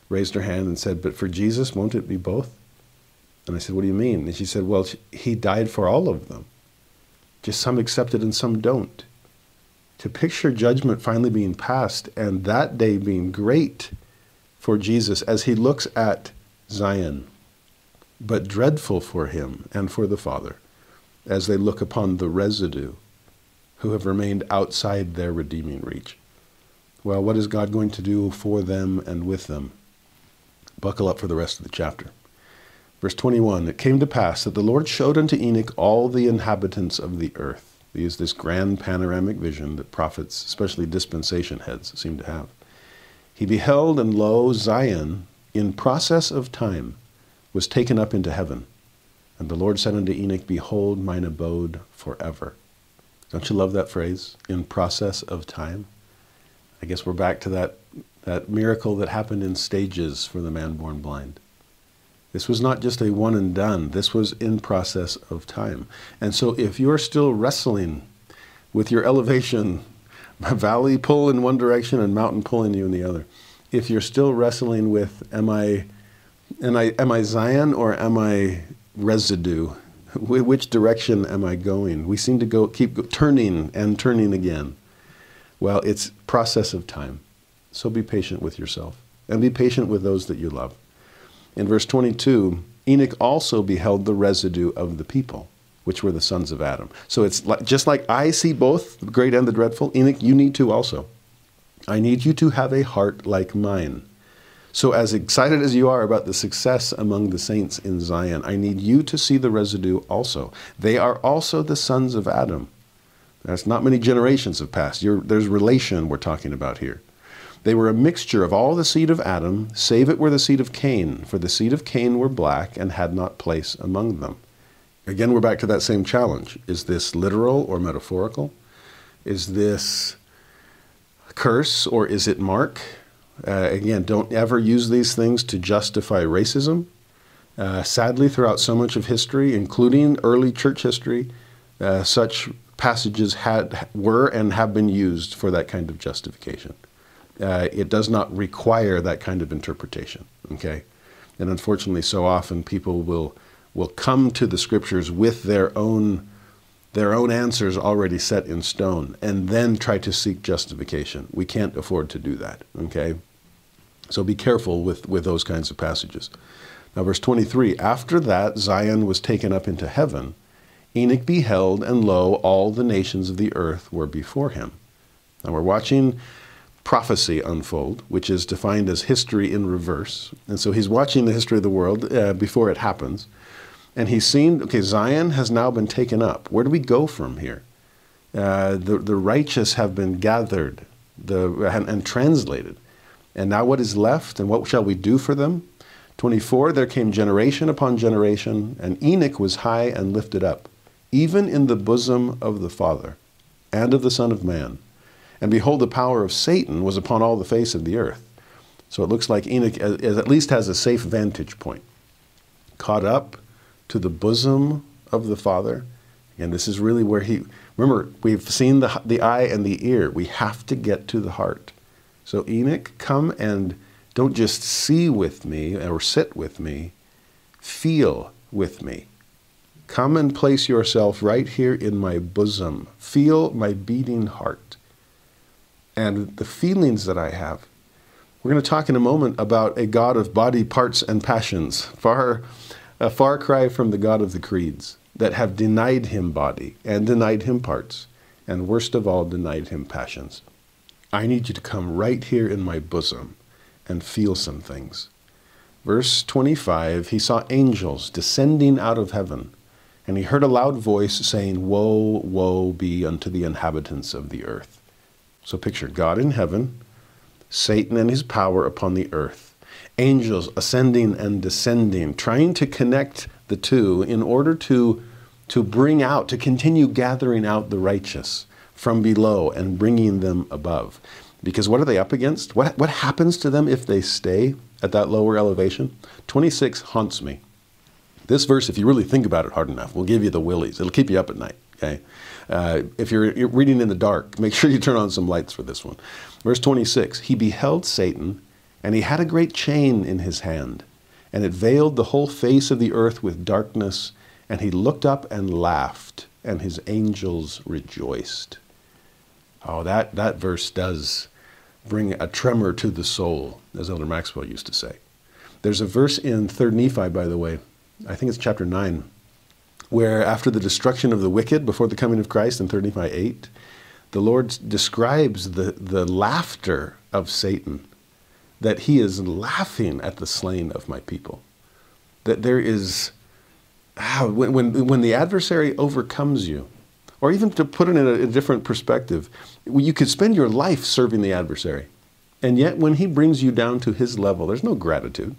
raised her hand and said, but for Jesus, won't it be both? And I said, what do you mean? And she said, well, he died for all of them. Just some accept it and some don't. To picture judgment finally being passed and that day being great for Jesus as he looks at Zion but dreadful for him and for the Father as they look upon the residue who have remained outside their redeeming reach. Well, what is God going to do for them and with them? Buckle up for the rest of the chapter. Verse 21 It came to pass that the Lord showed unto Enoch all the inhabitants of the earth. He is this grand panoramic vision that prophets, especially dispensation heads, seem to have. He beheld, and lo, Zion, in process of time, was taken up into heaven. And the Lord said unto Enoch, Behold, mine abode forever. Don't you love that phrase? In process of time? I guess we're back to that, that miracle that happened in stages for the man born blind. This was not just a one and done, this was in process of time. And so if you're still wrestling with your elevation, valley pull in one direction and mountain pulling you in the other, if you're still wrestling with, am I and I, am I Zion or am I residue? Which direction am I going? We seem to go keep turning and turning again. Well, it's process of time. So be patient with yourself and be patient with those that you love. In verse 22, Enoch also beheld the residue of the people, which were the sons of Adam. So it's like, just like I see both the great and the dreadful, Enoch, you need to also. I need you to have a heart like mine. So, as excited as you are about the success among the saints in Zion, I need you to see the residue also. They are also the sons of Adam. That's not many generations have passed. You're, there's relation we're talking about here. They were a mixture of all the seed of Adam, save it were the seed of Cain, for the seed of Cain were black and had not place among them. Again, we're back to that same challenge. Is this literal or metaphorical? Is this curse or is it mark? Uh, again, don't ever use these things to justify racism. Uh, sadly, throughout so much of history, including early church history, uh, such passages had were and have been used for that kind of justification. Uh, it does not require that kind of interpretation. Okay, and unfortunately, so often people will will come to the scriptures with their own their own answers already set in stone and then try to seek justification. We can't afford to do that, okay? So be careful with, with those kinds of passages. Now, verse 23 After that, Zion was taken up into heaven. Enoch beheld, and lo, all the nations of the earth were before him. Now, we're watching prophecy unfold, which is defined as history in reverse. And so he's watching the history of the world uh, before it happens. And he's seen, okay, Zion has now been taken up. Where do we go from here? Uh, the, the righteous have been gathered the, and, and translated. And now what is left, and what shall we do for them? 24 There came generation upon generation, and Enoch was high and lifted up, even in the bosom of the Father and of the Son of Man. And behold, the power of Satan was upon all the face of the earth. So it looks like Enoch at least has a safe vantage point. Caught up to the bosom of the Father. And this is really where he, remember, we've seen the, the eye and the ear. We have to get to the heart. So, Enoch, come and don't just see with me or sit with me, feel with me. Come and place yourself right here in my bosom. Feel my beating heart and the feelings that I have. We're going to talk in a moment about a God of body parts and passions. Far a far cry from the God of the creeds that have denied him body and denied him parts, and worst of all, denied him passions. I need you to come right here in my bosom and feel some things. Verse 25 He saw angels descending out of heaven, and he heard a loud voice saying, Woe, woe be unto the inhabitants of the earth. So picture God in heaven, Satan and his power upon the earth angels ascending and descending, trying to connect the two in order to, to bring out, to continue gathering out the righteous from below and bringing them above. Because what are they up against? What, what happens to them if they stay at that lower elevation? 26 haunts me. This verse, if you really think about it hard enough, will give you the willies. It'll keep you up at night. Okay, uh, if you're, you're reading in the dark, make sure you turn on some lights for this one. Verse 26: He beheld Satan and he had a great chain in his hand, and it veiled the whole face of the earth with darkness, and he looked up and laughed, and his angels rejoiced. Oh, that, that verse does bring a tremor to the soul, as Elder Maxwell used to say. There's a verse in 3rd Nephi, by the way, I think it's chapter 9, where after the destruction of the wicked before the coming of Christ in 3rd Nephi 8, the Lord describes the, the laughter of Satan that he is laughing at the slaying of my people. That there is, ah, when, when, when the adversary overcomes you, or even to put it in a, a different perspective, you could spend your life serving the adversary. And yet, when he brings you down to his level, there's no gratitude.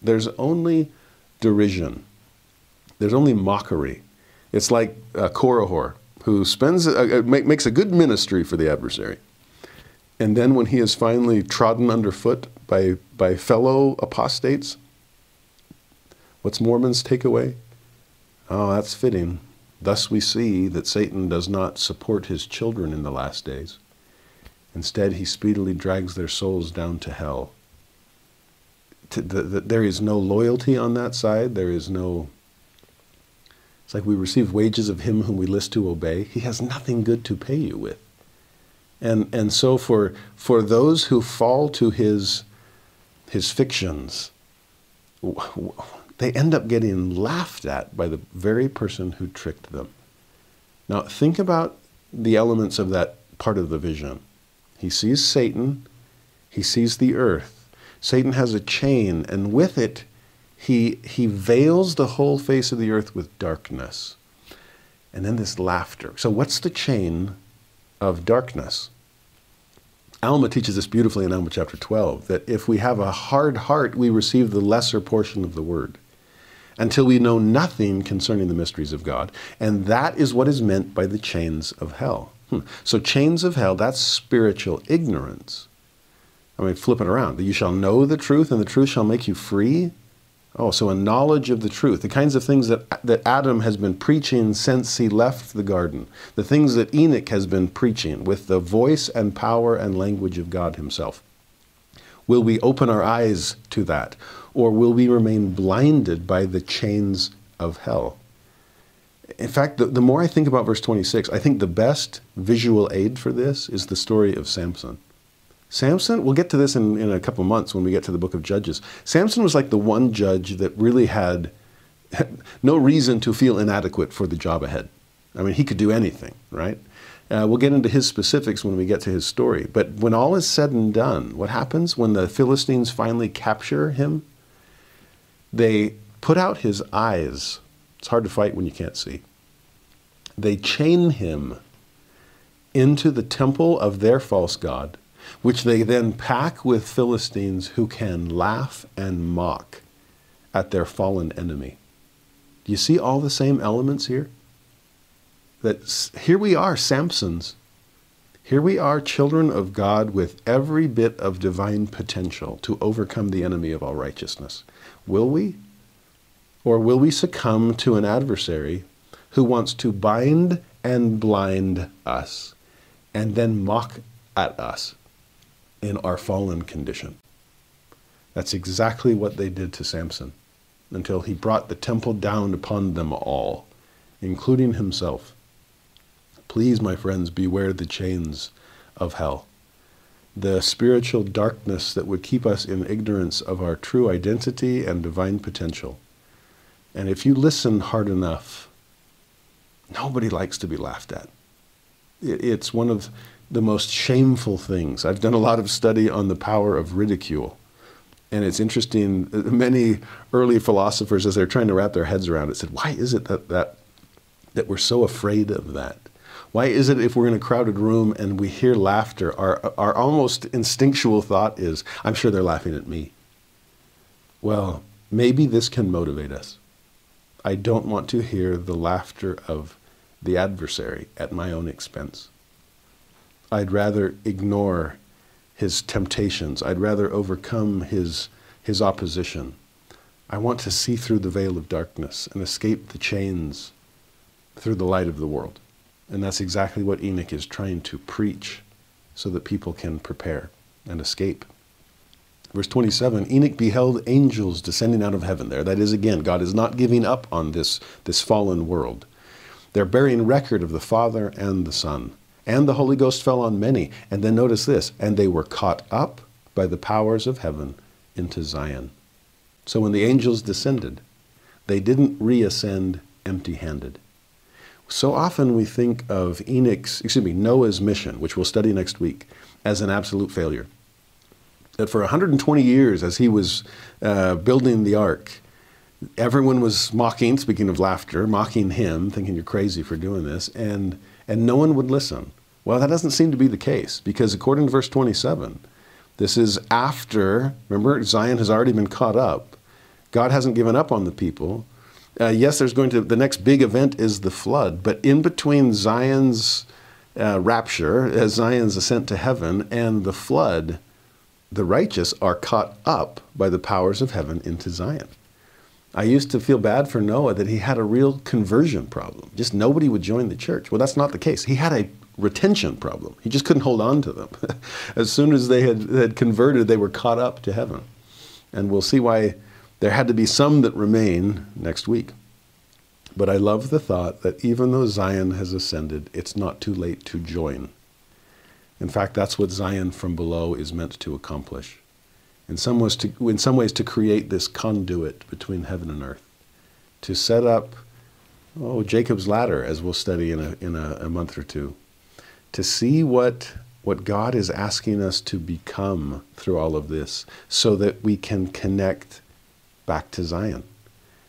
There's only derision. There's only mockery. It's like Korihor who spends makes a good ministry for the adversary. And then when he is finally trodden underfoot by, by fellow apostates? What's Mormon's takeaway? Oh, that's fitting. Thus we see that Satan does not support his children in the last days. Instead, he speedily drags their souls down to hell. To the, the, there is no loyalty on that side. There is no. It's like we receive wages of him whom we list to obey. He has nothing good to pay you with. And, and so, for, for those who fall to his his fictions, they end up getting laughed at by the very person who tricked them. Now, think about the elements of that part of the vision. He sees Satan, he sees the earth. Satan has a chain, and with it, he, he veils the whole face of the earth with darkness. And then this laughter. So, what's the chain of darkness? Alma teaches this beautifully in Alma chapter 12 that if we have a hard heart, we receive the lesser portion of the word until we know nothing concerning the mysteries of God. And that is what is meant by the chains of hell. Hmm. So, chains of hell, that's spiritual ignorance. I mean, flip it around. You shall know the truth, and the truth shall make you free. Oh, so a knowledge of the truth, the kinds of things that, that Adam has been preaching since he left the garden, the things that Enoch has been preaching with the voice and power and language of God Himself. Will we open our eyes to that? Or will we remain blinded by the chains of hell? In fact, the, the more I think about verse 26, I think the best visual aid for this is the story of Samson. Samson, we'll get to this in, in a couple months when we get to the book of Judges. Samson was like the one judge that really had no reason to feel inadequate for the job ahead. I mean, he could do anything, right? Uh, we'll get into his specifics when we get to his story. But when all is said and done, what happens when the Philistines finally capture him? They put out his eyes. It's hard to fight when you can't see. They chain him into the temple of their false god which they then pack with Philistines who can laugh and mock at their fallen enemy. Do you see all the same elements here? That here we are, Samsons. Here we are, children of God, with every bit of divine potential to overcome the enemy of all righteousness. Will we? Or will we succumb to an adversary who wants to bind and blind us and then mock at us? in our fallen condition. That's exactly what they did to Samson until he brought the temple down upon them all, including himself. Please, my friends, beware the chains of hell. The spiritual darkness that would keep us in ignorance of our true identity and divine potential. And if you listen hard enough, nobody likes to be laughed at. It's one of the most shameful things. I've done a lot of study on the power of ridicule. And it's interesting, many early philosophers, as they're trying to wrap their heads around it, said, why is it that, that, that we're so afraid of that? Why is it if we're in a crowded room and we hear laughter, our, our almost instinctual thought is, I'm sure they're laughing at me? Well, maybe this can motivate us. I don't want to hear the laughter of the adversary at my own expense. I'd rather ignore his temptations. I'd rather overcome his, his opposition. I want to see through the veil of darkness and escape the chains through the light of the world. And that's exactly what Enoch is trying to preach so that people can prepare and escape. Verse 27 Enoch beheld angels descending out of heaven there. That is, again, God is not giving up on this, this fallen world. They're bearing record of the Father and the Son and the Holy Ghost fell on many. And then notice this and they were caught up by the powers of heaven into Zion. So when the angels descended, they didn't reascend empty handed. So often we think of Enoch's, excuse me, Noah's mission, which we'll study next week, as an absolute failure. That for 120 years, as he was uh, building the ark, everyone was mocking, speaking of laughter, mocking him, thinking you're crazy for doing this. And and no one would listen. Well, that doesn't seem to be the case because according to verse 27, this is after, remember, Zion has already been caught up. God hasn't given up on the people. Uh, yes, there's going to, the next big event is the flood, but in between Zion's uh, rapture, as uh, Zion's ascent to heaven, and the flood, the righteous are caught up by the powers of heaven into Zion. I used to feel bad for Noah that he had a real conversion problem. Just nobody would join the church. Well, that's not the case. He had a retention problem. He just couldn't hold on to them. as soon as they had, had converted, they were caught up to heaven. And we'll see why there had to be some that remain next week. But I love the thought that even though Zion has ascended, it's not too late to join. In fact, that's what Zion from below is meant to accomplish in some ways to, in some ways to create this conduit between heaven and earth, to set up, oh, Jacob's ladder, as we'll study in a, in a, a month or two, to see what what God is asking us to become through all of this so that we can connect back to Zion.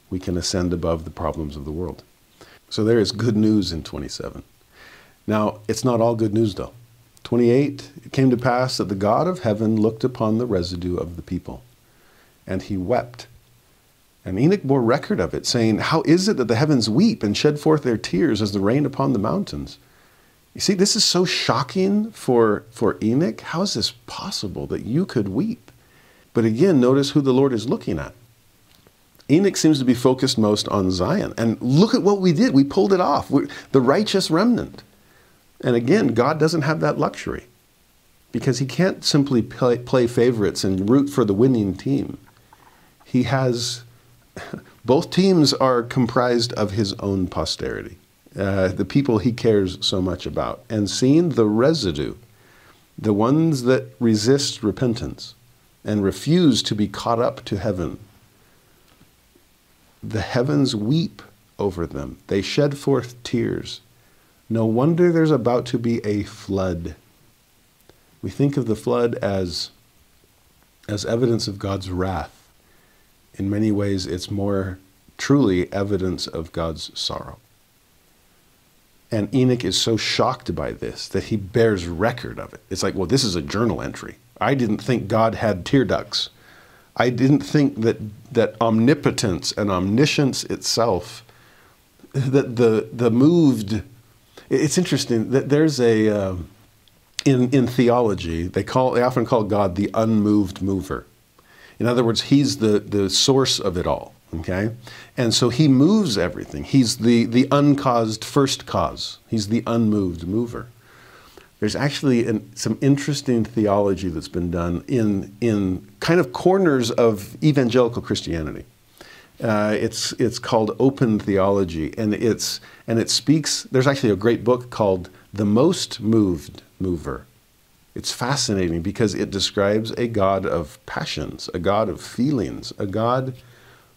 We can ascend above the problems of the world. So there is good news in 27. Now, it's not all good news though. 28, it came to pass that the God of heaven looked upon the residue of the people, and he wept. And Enoch bore record of it, saying, How is it that the heavens weep and shed forth their tears as the rain upon the mountains? You see, this is so shocking for, for Enoch. How is this possible that you could weep? But again, notice who the Lord is looking at. Enoch seems to be focused most on Zion. And look at what we did. We pulled it off. We're the righteous remnant. And again, God doesn't have that luxury because he can't simply play, play favorites and root for the winning team. He has, both teams are comprised of his own posterity. Uh, the people he cares so much about, and seeing the residue, the ones that resist repentance and refuse to be caught up to heaven. The heavens weep over them, they shed forth tears. No wonder there's about to be a flood. We think of the flood as, as evidence of God's wrath. In many ways, it's more truly evidence of God's sorrow. And Enoch is so shocked by this that he bears record of it. It's like, well, this is a journal entry. I didn't think God had tear ducts. I didn't think that, that omnipotence and omniscience itself, that the, the moved, it's interesting that there's a, uh, in, in theology, they, call, they often call God the unmoved mover. In other words, he's the, the source of it all. Okay? And so he moves everything. He's the, the uncaused first cause, he's the unmoved mover. There's actually an, some interesting theology that's been done in, in kind of corners of evangelical Christianity. Uh, it's, it's called open theology, and, it's, and it speaks. There's actually a great book called The Most Moved Mover. It's fascinating because it describes a God of passions, a God of feelings, a God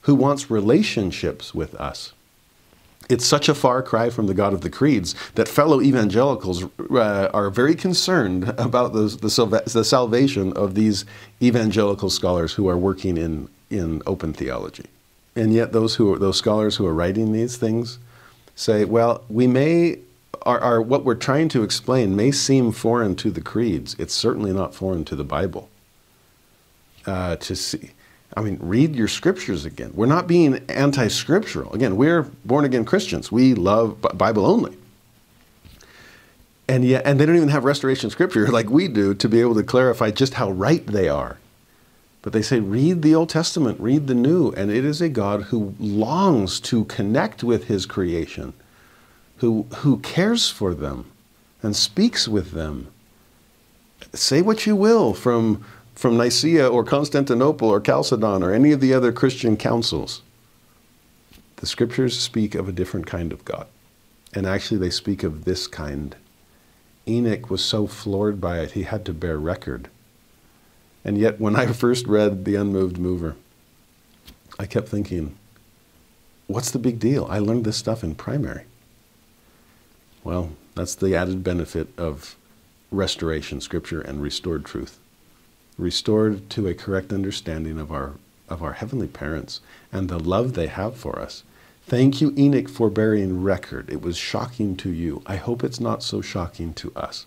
who wants relationships with us. It's such a far cry from the God of the creeds that fellow evangelicals uh, are very concerned about the, the, the salvation of these evangelical scholars who are working in, in open theology. And yet, those, who are, those scholars who are writing these things say, well, we may, our, our, what we're trying to explain may seem foreign to the creeds. It's certainly not foreign to the Bible. Uh, to see, I mean, read your scriptures again. We're not being anti scriptural. Again, we're born again Christians. We love Bible only. And yet, and they don't even have restoration scripture like we do to be able to clarify just how right they are. But they say, read the Old Testament, read the New, and it is a God who longs to connect with his creation, who, who cares for them and speaks with them. Say what you will from from Nicaea or Constantinople or Chalcedon or any of the other Christian councils. The scriptures speak of a different kind of God. And actually, they speak of this kind. Enoch was so floored by it, he had to bear record. And yet, when I first read The Unmoved Mover, I kept thinking, what's the big deal? I learned this stuff in primary. Well, that's the added benefit of restoration, scripture, and restored truth restored to a correct understanding of our, of our heavenly parents and the love they have for us. Thank you, Enoch, for bearing record. It was shocking to you. I hope it's not so shocking to us.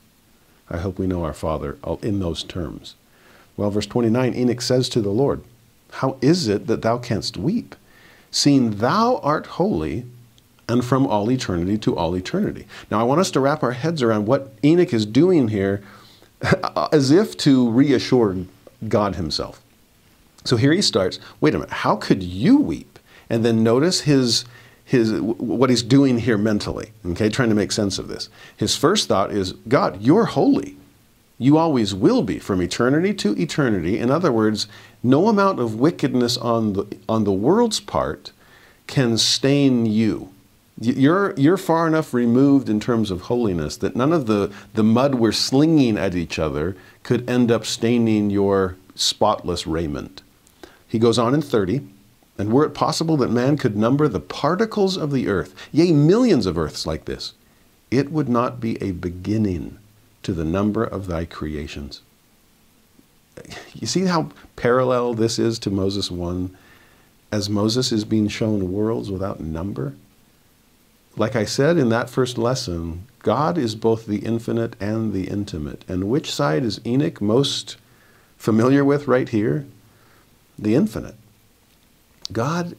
I hope we know our Father uh, in those terms. Well, verse 29 Enoch says to the Lord, How is it that thou canst weep, seeing thou art holy and from all eternity to all eternity? Now, I want us to wrap our heads around what Enoch is doing here as if to reassure God himself. So here he starts, wait a minute, how could you weep? And then notice his his what he's doing here mentally, okay, trying to make sense of this. His first thought is, God, you're holy. You always will be from eternity to eternity. In other words, no amount of wickedness on the on the world's part can stain you. You're, you're far enough removed in terms of holiness that none of the, the mud we're slinging at each other could end up staining your spotless raiment. He goes on in 30, and were it possible that man could number the particles of the earth, yea, millions of earths like this, it would not be a beginning to the number of thy creations. You see how parallel this is to Moses 1? As Moses is being shown worlds without number? Like I said in that first lesson, God is both the infinite and the intimate. And which side is Enoch most familiar with right here? The infinite. God,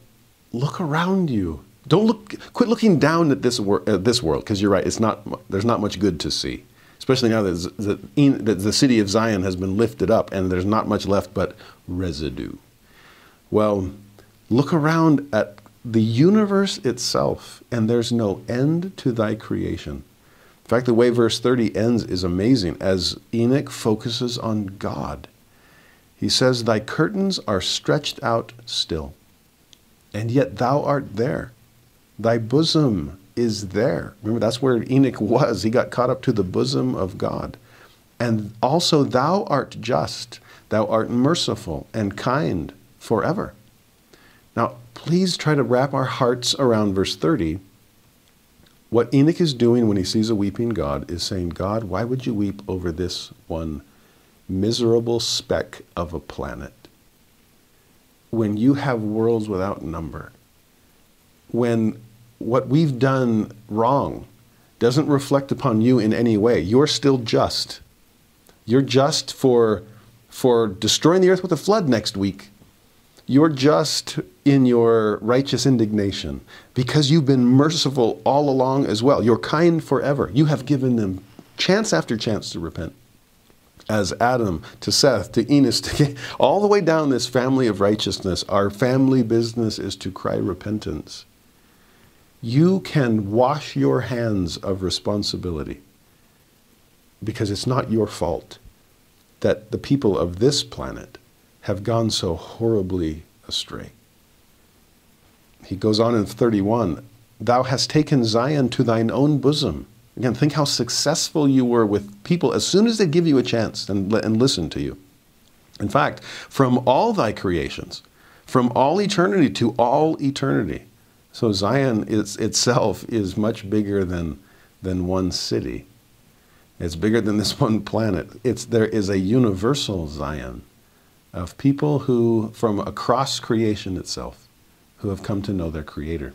look around you. Don't look. Quit looking down at this, wor- this world, because you're right. It's not. There's not much good to see, especially now that the, that the city of Zion has been lifted up, and there's not much left but residue. Well, look around at the universe itself, and there's no end to thy creation. In fact, the way verse 30 ends is amazing as Enoch focuses on God. He says, Thy curtains are stretched out still, and yet thou art there. Thy bosom is there. Remember, that's where Enoch was. He got caught up to the bosom of God. And also, thou art just, thou art merciful and kind forever. Now, please try to wrap our hearts around verse 30. What Enoch is doing when he sees a weeping God is saying, God, why would you weep over this one miserable speck of a planet when you have worlds without number? When what we've done wrong doesn't reflect upon you in any way, you're still just. You're just for, for destroying the earth with a flood next week you're just in your righteous indignation because you've been merciful all along as well. You're kind forever. You have given them chance after chance to repent. As Adam to Seth to Enos, to, all the way down this family of righteousness, our family business is to cry repentance. You can wash your hands of responsibility because it's not your fault that the people of this planet have gone so horribly astray. He goes on in 31 Thou hast taken Zion to thine own bosom. Again, think how successful you were with people as soon as they give you a chance and, and listen to you. In fact, from all thy creations, from all eternity to all eternity. So Zion is, itself is much bigger than, than one city. It's bigger than this one planet. It's, there is a universal Zion of people who, from across creation itself, who have come to know their Creator.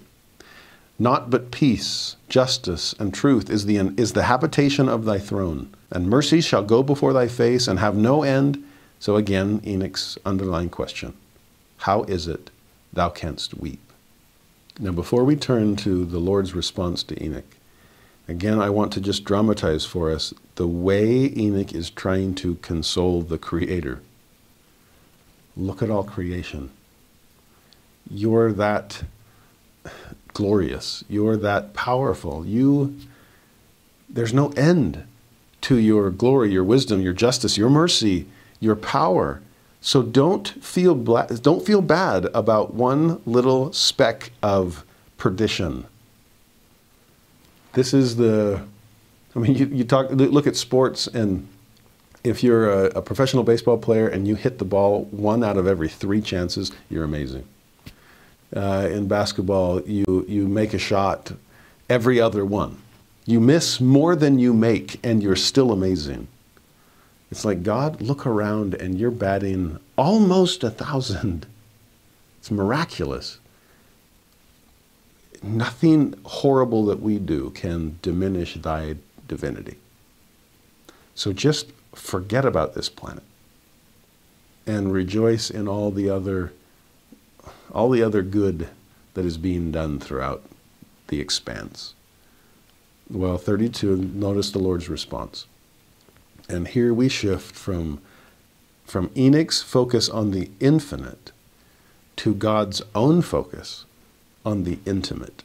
Not but peace, justice, and truth is the, is the habitation of thy throne, and mercy shall go before thy face and have no end. So again, Enoch's underlying question How is it thou canst weep? Now, before we turn to the Lord's response to Enoch, again, I want to just dramatize for us the way Enoch is trying to console the Creator Look at all creation. You're that glorious. You're that powerful. You there's no end to your glory, your wisdom, your justice, your mercy, your power. So don't feel bla- don't feel bad about one little speck of perdition. This is the I mean you, you talk look at sports and if you're a, a, professional baseball player and you hit the ball one out of every three chances, you're amazing. Uh, in basketball, you, you make a shot every other one. You miss more than you make, and you're still amazing. It's like, God, look around and you're batting almost a thousand. It's miraculous. Nothing horrible that we do can diminish thy divinity. So just forget about this planet and rejoice in all the other all the other good that is being done throughout the expanse. Well, 32, notice the Lord's response. And here we shift from, from Enoch's focus on the infinite to God's own focus on the intimate.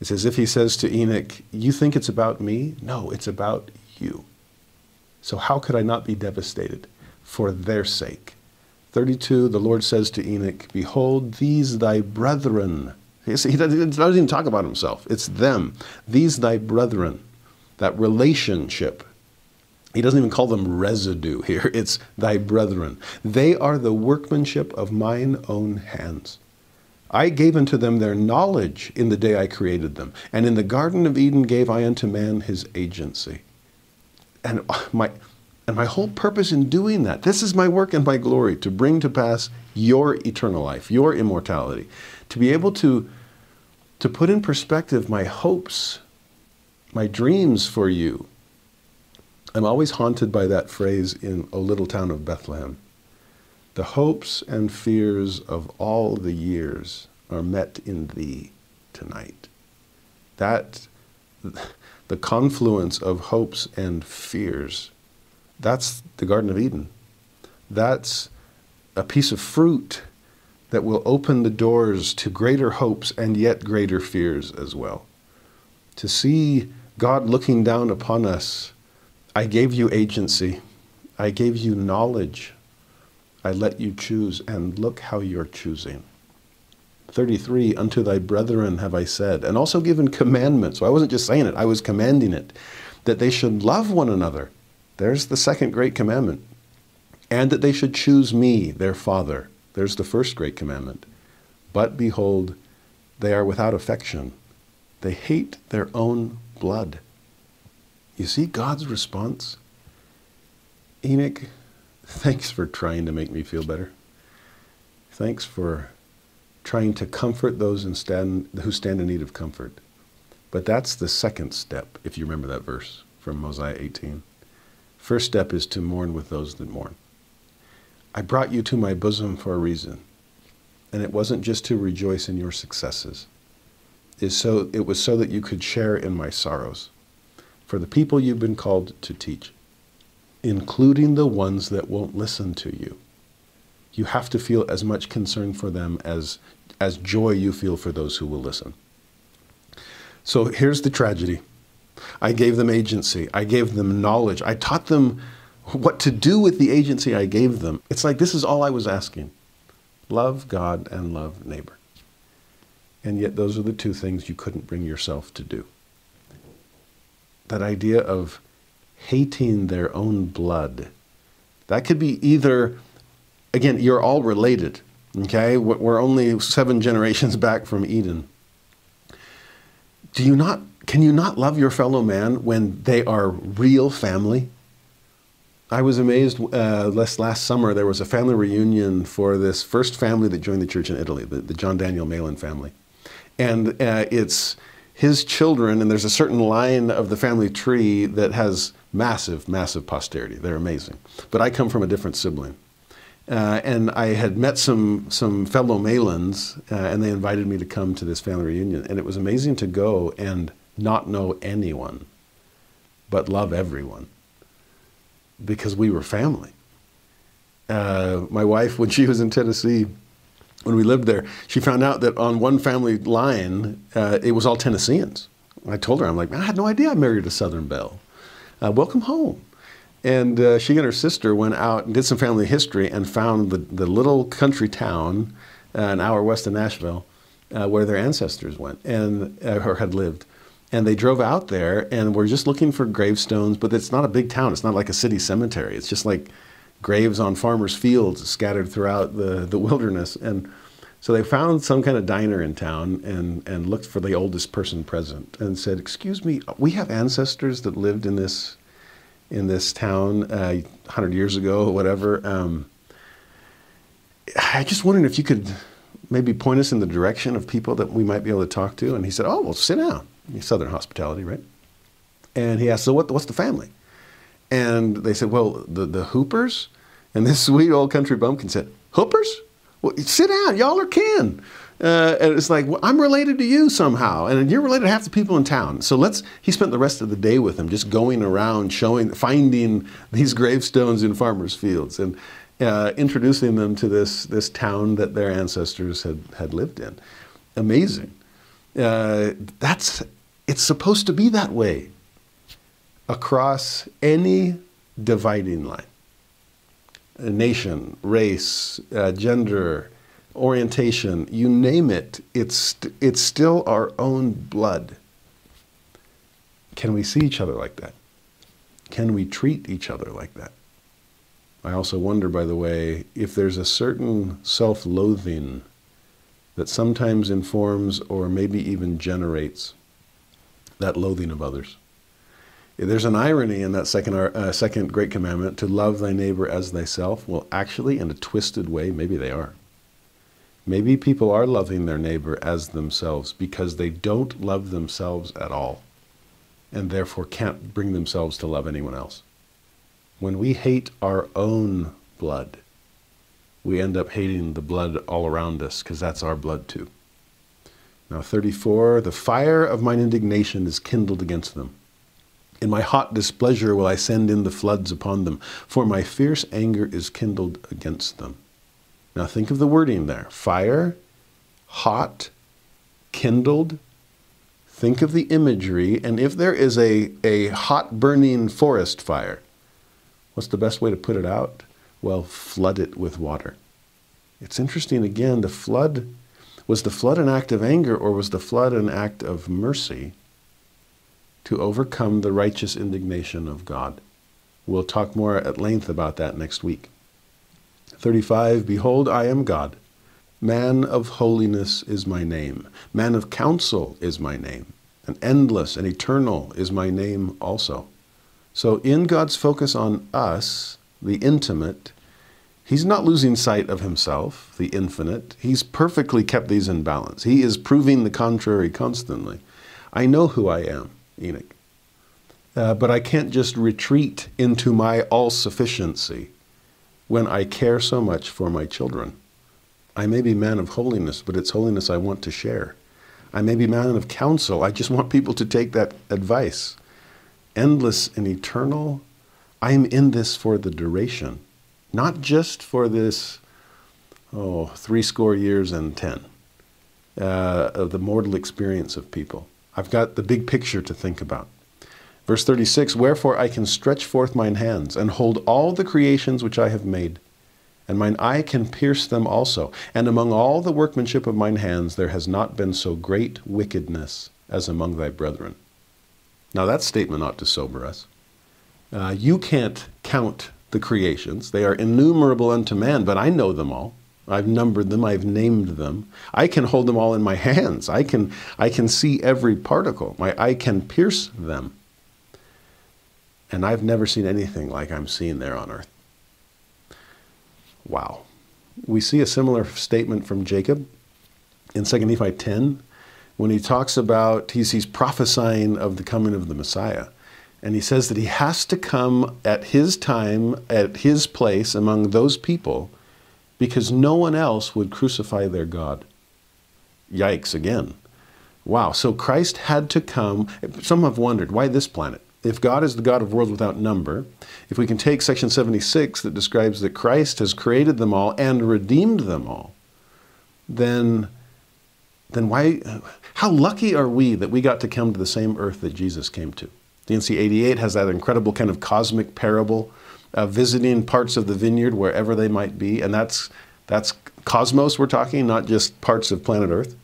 It's as if he says to Enoch, You think it's about me? No, it's about you. So how could I not be devastated for their sake? 32, the Lord says to Enoch, Behold, these thy brethren. He doesn't even talk about himself, it's them. These thy brethren, that relationship. He doesn't even call them residue here, it's thy brethren. They are the workmanship of mine own hands. I gave unto them their knowledge in the day I created them, and in the Garden of Eden gave I unto man his agency and uh, my and my whole purpose in doing that, this is my work and my glory, to bring to pass your eternal life, your immortality, to be able to, to put in perspective my hopes, my dreams for you. I'm always haunted by that phrase in O Little Town of Bethlehem. The hopes and fears of all the years are met in thee tonight. That, the confluence of hopes and fears that's the Garden of Eden. That's a piece of fruit that will open the doors to greater hopes and yet greater fears as well. To see God looking down upon us, I gave you agency, I gave you knowledge, I let you choose, and look how you're choosing. 33 Unto thy brethren have I said, and also given commandments. So I wasn't just saying it, I was commanding it, that they should love one another there's the second great commandment. And that they should choose me, their father. There's the first great commandment. But behold, they are without affection. They hate their own blood. You see God's response? Enoch, thanks for trying to make me feel better. Thanks for trying to comfort those stand, who stand in need of comfort. But that's the second step, if you remember that verse from Mosiah 18. First step is to mourn with those that mourn. I brought you to my bosom for a reason, and it wasn't just to rejoice in your successes. It, so, it was so that you could share in my sorrows. For the people you've been called to teach, including the ones that won't listen to you. You have to feel as much concern for them as, as joy you feel for those who will listen. So here's the tragedy I gave them agency. I gave them knowledge. I taught them what to do with the agency I gave them. It's like this is all I was asking love God and love neighbor. And yet, those are the two things you couldn't bring yourself to do. That idea of hating their own blood, that could be either, again, you're all related, okay? We're only seven generations back from Eden. Do you not can you not love your fellow man when they are real family? I was amazed uh, last, last summer, there was a family reunion for this first family that joined the church in Italy, the, the John Daniel Malan family. And uh, it's his children, and there's a certain line of the family tree that has massive, massive posterity. They're amazing. But I come from a different sibling. Uh, and I had met some some fellow Malans, uh, and they invited me to come to this family reunion, and it was amazing to go and not know anyone, but love everyone because we were family. Uh, my wife, when she was in Tennessee, when we lived there, she found out that on one family line, uh, it was all Tennesseans. I told her, I'm like, I had no idea I married a Southern Belle. Uh, welcome home. And uh, she and her sister went out and did some family history and found the, the little country town uh, an hour west of Nashville uh, where their ancestors went and or had lived. And they drove out there and were just looking for gravestones but it's not a big town. It's not like a city cemetery. It's just like graves on farmers fields scattered throughout the, the wilderness. And so they found some kind of diner in town and, and looked for the oldest person present and said excuse me we have ancestors that lived in this in this town uh, 100 years ago or whatever um, i just wondered if you could maybe point us in the direction of people that we might be able to talk to and he said oh well sit down Southern hospitality, right? And he asked, so what, what's the family? And they said, well, the, the Hoopers. And this sweet old country bumpkin said, Hoopers? Well, sit down, y'all are kin. Uh, and it's like, well, I'm related to you somehow, and you're related to half the people in town. So let's. He spent the rest of the day with them, just going around, showing, finding these gravestones in farmers' fields, and uh, introducing them to this this town that their ancestors had had lived in. Amazing. Uh, that's it's supposed to be that way across any dividing line a nation, race, uh, gender, orientation, you name it, it's, it's still our own blood. Can we see each other like that? Can we treat each other like that? I also wonder, by the way, if there's a certain self loathing that sometimes informs or maybe even generates that loathing of others. There's an irony in that second, uh, second great commandment to love thy neighbor as thyself. Well, actually, in a twisted way, maybe they are. Maybe people are loving their neighbor as themselves because they don't love themselves at all and therefore can't bring themselves to love anyone else. When we hate our own blood, we end up hating the blood all around us because that's our blood too. Now, 34 the fire of mine indignation is kindled against them. In my hot displeasure will I send in the floods upon them, for my fierce anger is kindled against them. Now, think of the wording there fire, hot, kindled. Think of the imagery, and if there is a, a hot burning forest fire, what's the best way to put it out? Well, flood it with water. It's interesting again, the flood was the flood an act of anger or was the flood an act of mercy to overcome the righteous indignation of God? We'll talk more at length about that next week. 35 Behold, I am God. Man of holiness is my name. Man of counsel is my name. And endless and eternal is my name also. So, in God's focus on us, the intimate, He's not losing sight of himself, the infinite. He's perfectly kept these in balance. He is proving the contrary constantly. I know who I am, Enoch. Uh, but I can't just retreat into my all sufficiency when I care so much for my children. I may be man of holiness, but it's holiness I want to share. I may be man of counsel. I just want people to take that advice. Endless and eternal, I'm in this for the duration not just for this, oh, three score years and ten uh, of the mortal experience of people. I've got the big picture to think about. Verse 36 Wherefore I can stretch forth mine hands and hold all the creations which I have made, and mine eye can pierce them also. And among all the workmanship of mine hands there has not been so great wickedness as among thy brethren. Now that statement ought to sober us. Uh, you can't count the creations. They are innumerable unto man, but I know them all. I've numbered them, I've named them. I can hold them all in my hands. I can, I can see every particle. My eye can pierce them. And I've never seen anything like I'm seeing there on earth. Wow. We see a similar statement from Jacob in 2 Nephi 10 when he talks about, he's, he's prophesying of the coming of the Messiah. And he says that he has to come at his time, at his place among those people, because no one else would crucify their God. Yikes again. Wow, so Christ had to come. Some have wondered why this planet? If God is the God of worlds without number, if we can take section 76 that describes that Christ has created them all and redeemed them all, then, then why, how lucky are we that we got to come to the same earth that Jesus came to? The D&C 88 has that incredible kind of cosmic parable, visiting parts of the vineyard wherever they might be, and that's that's cosmos we're talking, not just parts of planet Earth.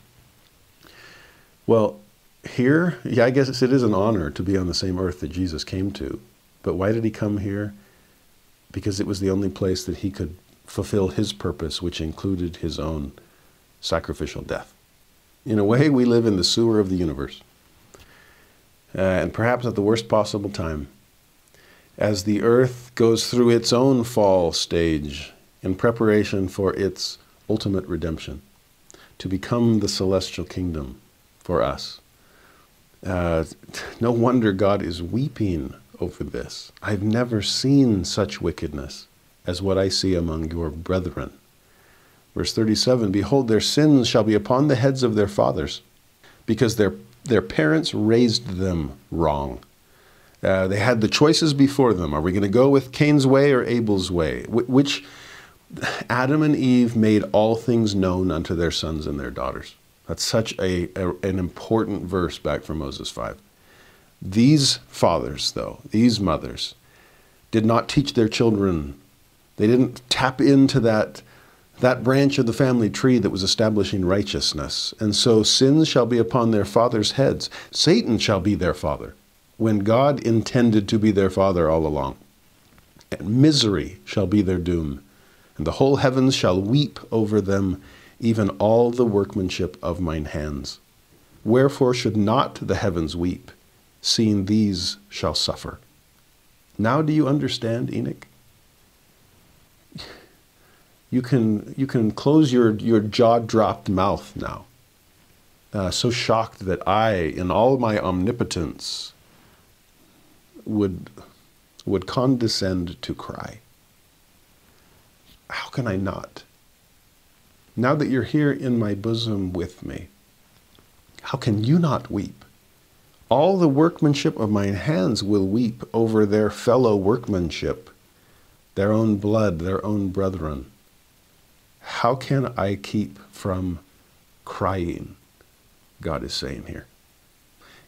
Well, here, yeah, I guess it is an honor to be on the same earth that Jesus came to. But why did he come here? Because it was the only place that he could fulfill his purpose, which included his own sacrificial death. In a way, we live in the sewer of the universe uh, and perhaps at the worst possible time, as the earth goes through its own fall stage in preparation for its ultimate redemption, to become the celestial kingdom for us. Uh, no wonder God is weeping over this. I've never seen such wickedness as what I see among your brethren. Verse 37 Behold, their sins shall be upon the heads of their fathers, because their their parents raised them wrong. Uh, they had the choices before them. Are we going to go with Cain's way or Abel's way? Wh- which Adam and Eve made all things known unto their sons and their daughters. That's such a, a, an important verse back from Moses 5. These fathers, though, these mothers, did not teach their children. They didn't tap into that that branch of the family tree that was establishing righteousness. And so sins shall be upon their father's heads. Satan shall be their father, when God intended to be their father all along. And misery shall be their doom, and the whole heavens shall weep over them, even all the workmanship of mine hands. Wherefore should not the heavens weep, seeing these shall suffer. Now do you understand, Enoch? You can, you can close your, your jaw dropped mouth now. Uh, so shocked that I, in all my omnipotence, would, would condescend to cry. How can I not? Now that you're here in my bosom with me, how can you not weep? All the workmanship of mine hands will weep over their fellow workmanship, their own blood, their own brethren. How can I keep from crying? God is saying here.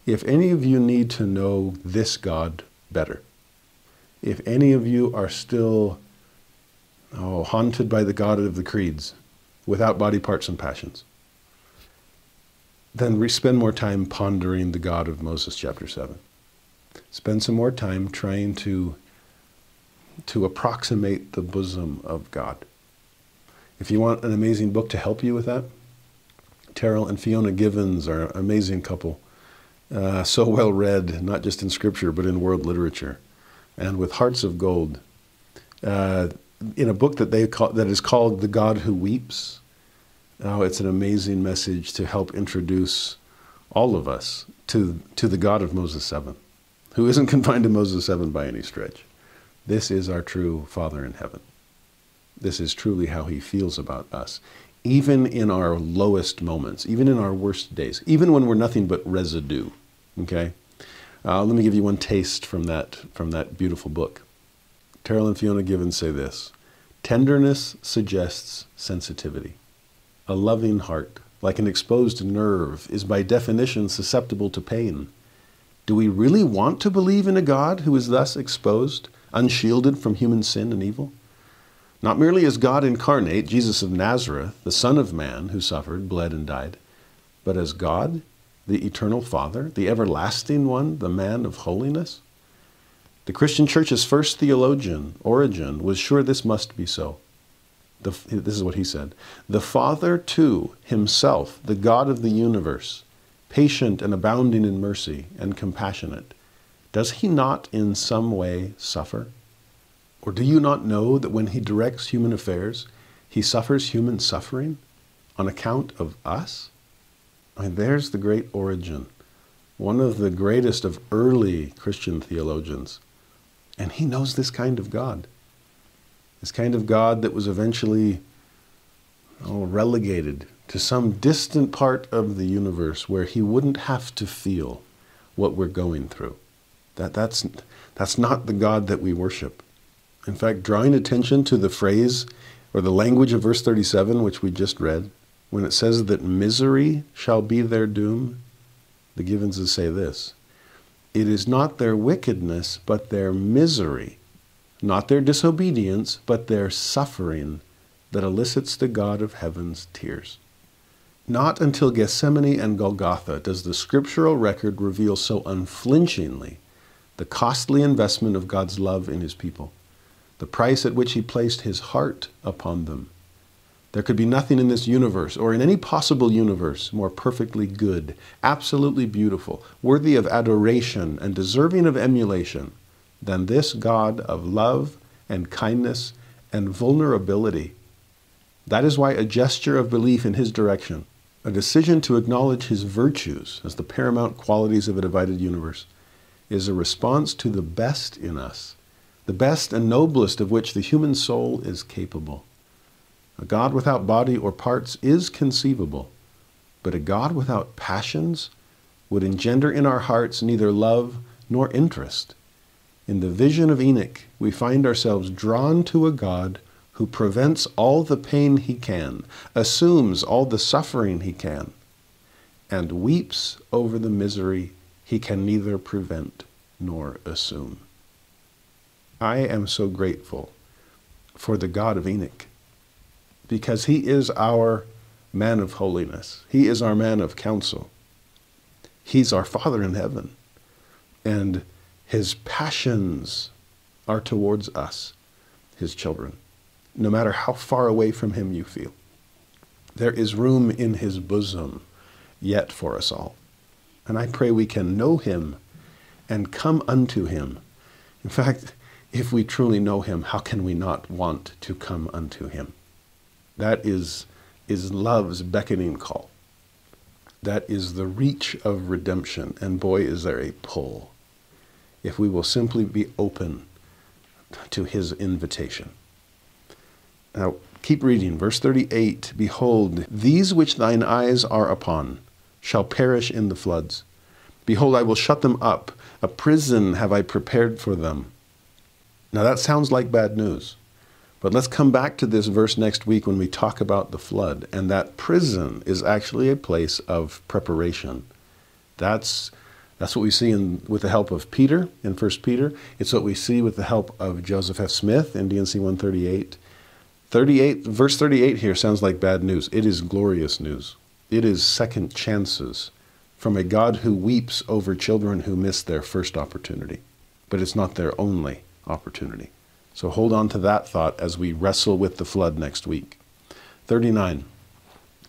If any of you need to know this God better, if any of you are still oh, haunted by the God of the creeds, without body parts and passions, then we spend more time pondering the God of Moses chapter 7. Spend some more time trying to, to approximate the bosom of God. If you want an amazing book to help you with that, Terryl and Fiona Givens are an amazing couple. Uh, so well read, not just in scripture, but in world literature. And with hearts of gold. Uh, in a book that, they call, that is called The God Who Weeps, Oh, it's an amazing message to help introduce all of us to, to the God of Moses 7, who isn't confined to Moses 7 by any stretch. This is our true Father in heaven. This is truly how he feels about us, even in our lowest moments, even in our worst days, even when we're nothing but residue. Okay? Uh, let me give you one taste from that, from that beautiful book. Terryl and Fiona Givens say this Tenderness suggests sensitivity. A loving heart, like an exposed nerve, is by definition susceptible to pain. Do we really want to believe in a God who is thus exposed, unshielded from human sin and evil? Not merely as God incarnate, Jesus of Nazareth, the Son of Man who suffered, bled, and died, but as God, the eternal Father, the everlasting one, the man of holiness? The Christian Church's first theologian, Origen, was sure this must be so. The, this is what he said The Father, too, himself, the God of the universe, patient and abounding in mercy and compassionate, does he not in some way suffer? Or do you not know that when he directs human affairs, he suffers human suffering on account of us? I mean, there's the great Origen, one of the greatest of early Christian theologians. And he knows this kind of God this kind of God that was eventually oh, relegated to some distant part of the universe where he wouldn't have to feel what we're going through. That, that's, that's not the God that we worship. In fact, drawing attention to the phrase or the language of verse 37, which we just read, when it says that misery shall be their doom, the Givenses say this It is not their wickedness, but their misery not their disobedience, but their suffering that elicits the God of heaven's tears. Not until Gethsemane and Golgotha does the scriptural record reveal so unflinchingly the costly investment of God's love in his people, the price at which he placed his heart upon them. There could be nothing in this universe or in any possible universe more perfectly good, absolutely beautiful, worthy of adoration and deserving of emulation than this God of love and kindness and vulnerability. That is why a gesture of belief in his direction, a decision to acknowledge his virtues as the paramount qualities of a divided universe, is a response to the best in us, the best and noblest of which the human soul is capable. A God without body or parts is conceivable, but a God without passions would engender in our hearts neither love nor interest. In the vision of Enoch, we find ourselves drawn to a God who prevents all the pain he can, assumes all the suffering he can, and weeps over the misery he can neither prevent nor assume. I am so grateful for the God of Enoch because he is our man of holiness. He is our man of counsel. He's our Father in heaven. And his passions are towards us, his children, no matter how far away from him you feel. There is room in his bosom yet for us all. And I pray we can know him and come unto him. In fact, if we truly know him, how can we not want to come unto him? That is, is love's beckoning call. That is the reach of redemption. And boy, is there a pull. If we will simply be open to his invitation. Now, keep reading. Verse 38 Behold, these which thine eyes are upon shall perish in the floods. Behold, I will shut them up. A prison have I prepared for them. Now, that sounds like bad news. But let's come back to this verse next week when we talk about the flood. And that prison is actually a place of preparation. That's, that's what we see in, with the help of Peter in 1 Peter. It's what we see with the help of Joseph F. Smith in D&C 138. 38, verse 38 here sounds like bad news. It is glorious news. It is second chances from a God who weeps over children who miss their first opportunity. But it's not their only opportunity. So hold on to that thought as we wrestle with the flood next week. 39.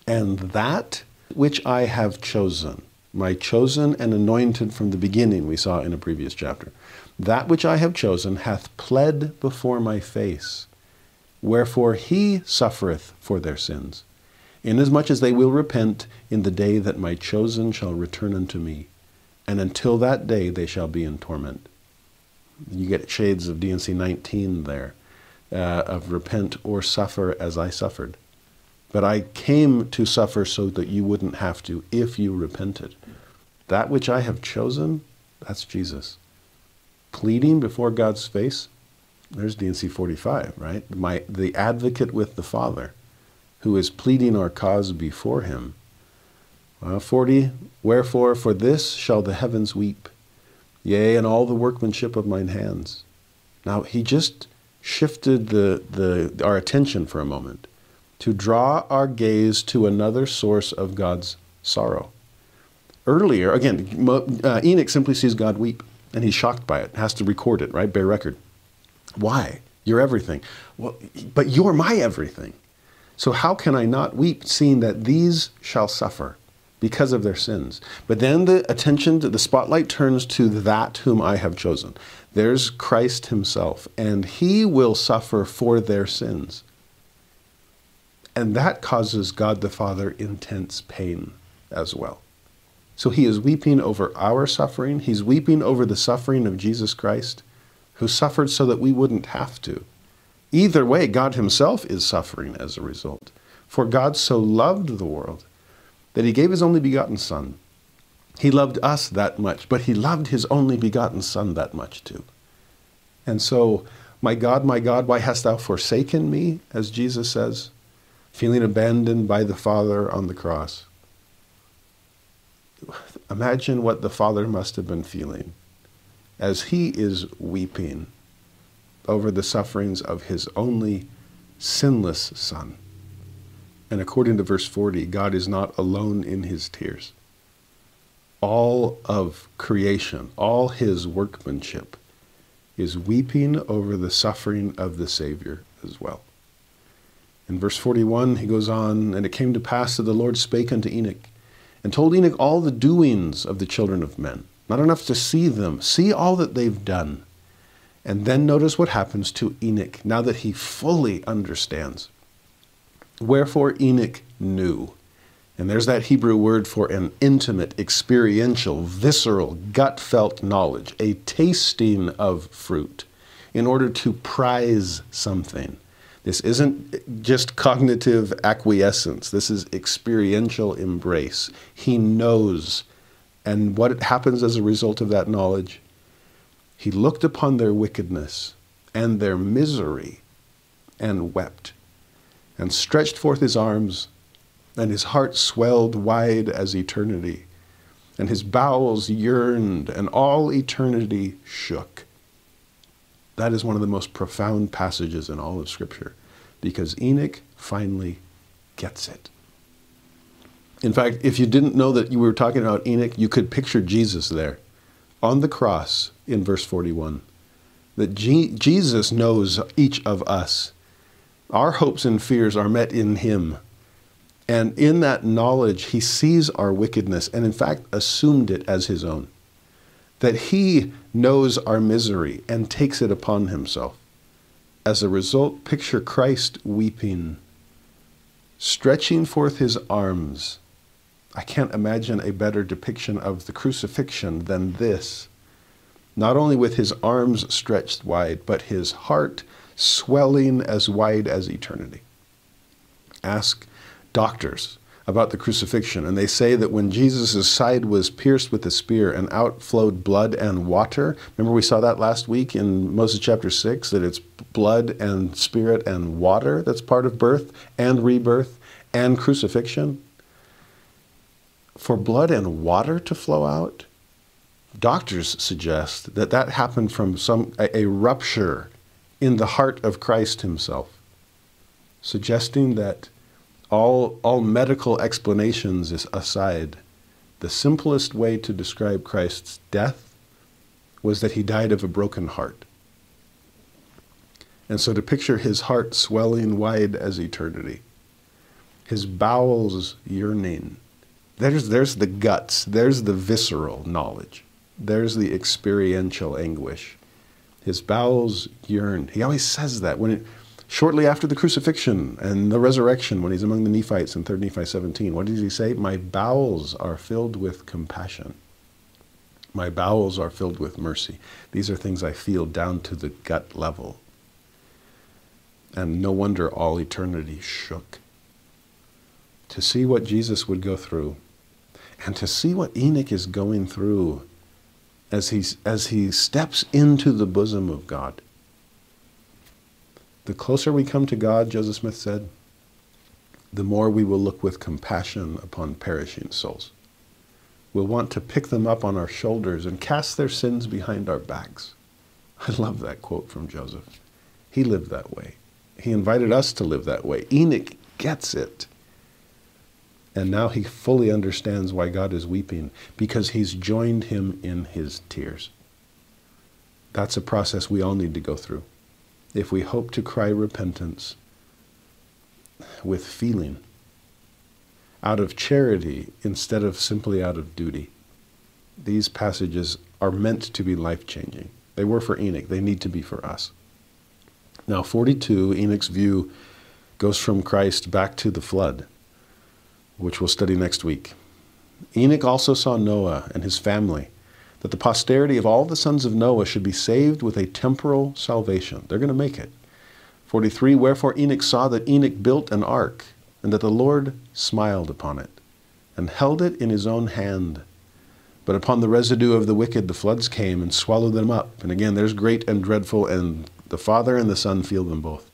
And that which I have chosen, my chosen and anointed from the beginning, we saw in a previous chapter, that which I have chosen hath pled before my face. Wherefore he suffereth for their sins, inasmuch as they will repent in the day that my chosen shall return unto me, and until that day they shall be in torment. You get shades of D&C 19 there, uh, of repent or suffer as I suffered. But I came to suffer so that you wouldn't have to if you repented. That which I have chosen, that's Jesus. Pleading before God's face, there's D&C 45, right? My, the advocate with the Father who is pleading our cause before him. Well, 40, wherefore for this shall the heavens weep yea, and all the workmanship of mine hands. Now, he just shifted the, the, our attention for a moment to draw our gaze to another source of God's sorrow. Earlier, again, uh, Enoch simply sees God weep, and he's shocked by it, has to record it, right? Bear record. Why? You're everything. Well, but you're my everything. So how can I not weep, seeing that these shall suffer? Because of their sins. But then the attention, the spotlight turns to that whom I have chosen. There's Christ himself, and he will suffer for their sins. And that causes God the Father intense pain as well. So he is weeping over our suffering. He's weeping over the suffering of Jesus Christ, who suffered so that we wouldn't have to. Either way, God himself is suffering as a result. For God so loved the world that he gave his only begotten Son. He loved us that much, but he loved his only begotten Son that much too. And so, my God, my God, why hast thou forsaken me, as Jesus says, feeling abandoned by the Father on the cross? Imagine what the Father must have been feeling as he is weeping over the sufferings of his only sinless Son. And according to verse 40, God is not alone in his tears. All of creation, all his workmanship, is weeping over the suffering of the Savior as well. In verse 41, he goes on, And it came to pass that the Lord spake unto Enoch, and told Enoch all the doings of the children of men. Not enough to see them, see all that they've done. And then notice what happens to Enoch now that he fully understands. Wherefore Enoch knew. And there's that Hebrew word for an intimate, experiential, visceral, gut felt knowledge, a tasting of fruit in order to prize something. This isn't just cognitive acquiescence, this is experiential embrace. He knows. And what happens as a result of that knowledge? He looked upon their wickedness and their misery and wept and stretched forth his arms, and his heart swelled wide as eternity, and his bowels yearned, and all eternity shook. That is one of the most profound passages in all of Scripture, because Enoch finally gets it. In fact, if you didn't know that you were talking about Enoch, you could picture Jesus there on the cross in verse 41. That Jesus knows each of us our hopes and fears are met in Him. And in that knowledge, He sees our wickedness and, in fact, assumed it as His own. that he knows our misery and takes it upon himself. As a result, picture Christ weeping, stretching forth his arms. I can't imagine a better depiction of the crucifixion than this. Not only with his arms stretched wide, but his heart swelling as wide as eternity. Ask doctors about the crucifixion, and they say that when Jesus' side was pierced with a spear and out flowed blood and water, remember we saw that last week in Moses chapter 6, that it's blood and spirit and water that's part of birth and rebirth and crucifixion? For blood and water to flow out, doctors suggest that that happened from some a, a rupture in the heart of Christ himself, suggesting that all, all medical explanations aside, the simplest way to describe Christ's death was that he died of a broken heart. And so to picture his heart swelling wide as eternity, his bowels yearning, there's, there's the guts, there's the visceral knowledge, there's the experiential anguish. His bowels yearn. He always says that when it, shortly after the crucifixion and the resurrection, when he's among the Nephites in 3 Nephi 17, what does he say? My bowels are filled with compassion. My bowels are filled with mercy. These are things I feel down to the gut level. And no wonder all eternity shook. To see what Jesus would go through, and to see what Enoch is going through as, he's, as he steps into the bosom of God the closer we come to God, Joseph Smith said, the more we will look with compassion upon perishing souls. We'll want to pick them up on our shoulders and cast their sins behind our backs. I love that quote from Joseph. He lived that way. He invited us to live that way. Enoch gets it. And now he fully understands why God is weeping, because he's joined him in his tears. That's a process we all need to go through if we hope to cry repentance with feeling, out of charity instead of simply out of duty. These passages are meant to be life changing. They were for Enoch, they need to be for us. Now, 42, Enoch's view goes from Christ back to the flood, which we'll study next week. Enoch also saw Noah and his family that the posterity of all the sons of Noah should be saved with a temporal salvation. They're going to make it. 43 Wherefore Enoch saw that Enoch built an ark, and that the Lord smiled upon it, and held it in his own hand. But upon the residue of the wicked the floods came and swallowed them up. And again, there's great and dreadful, and the Father and the Son feel them both.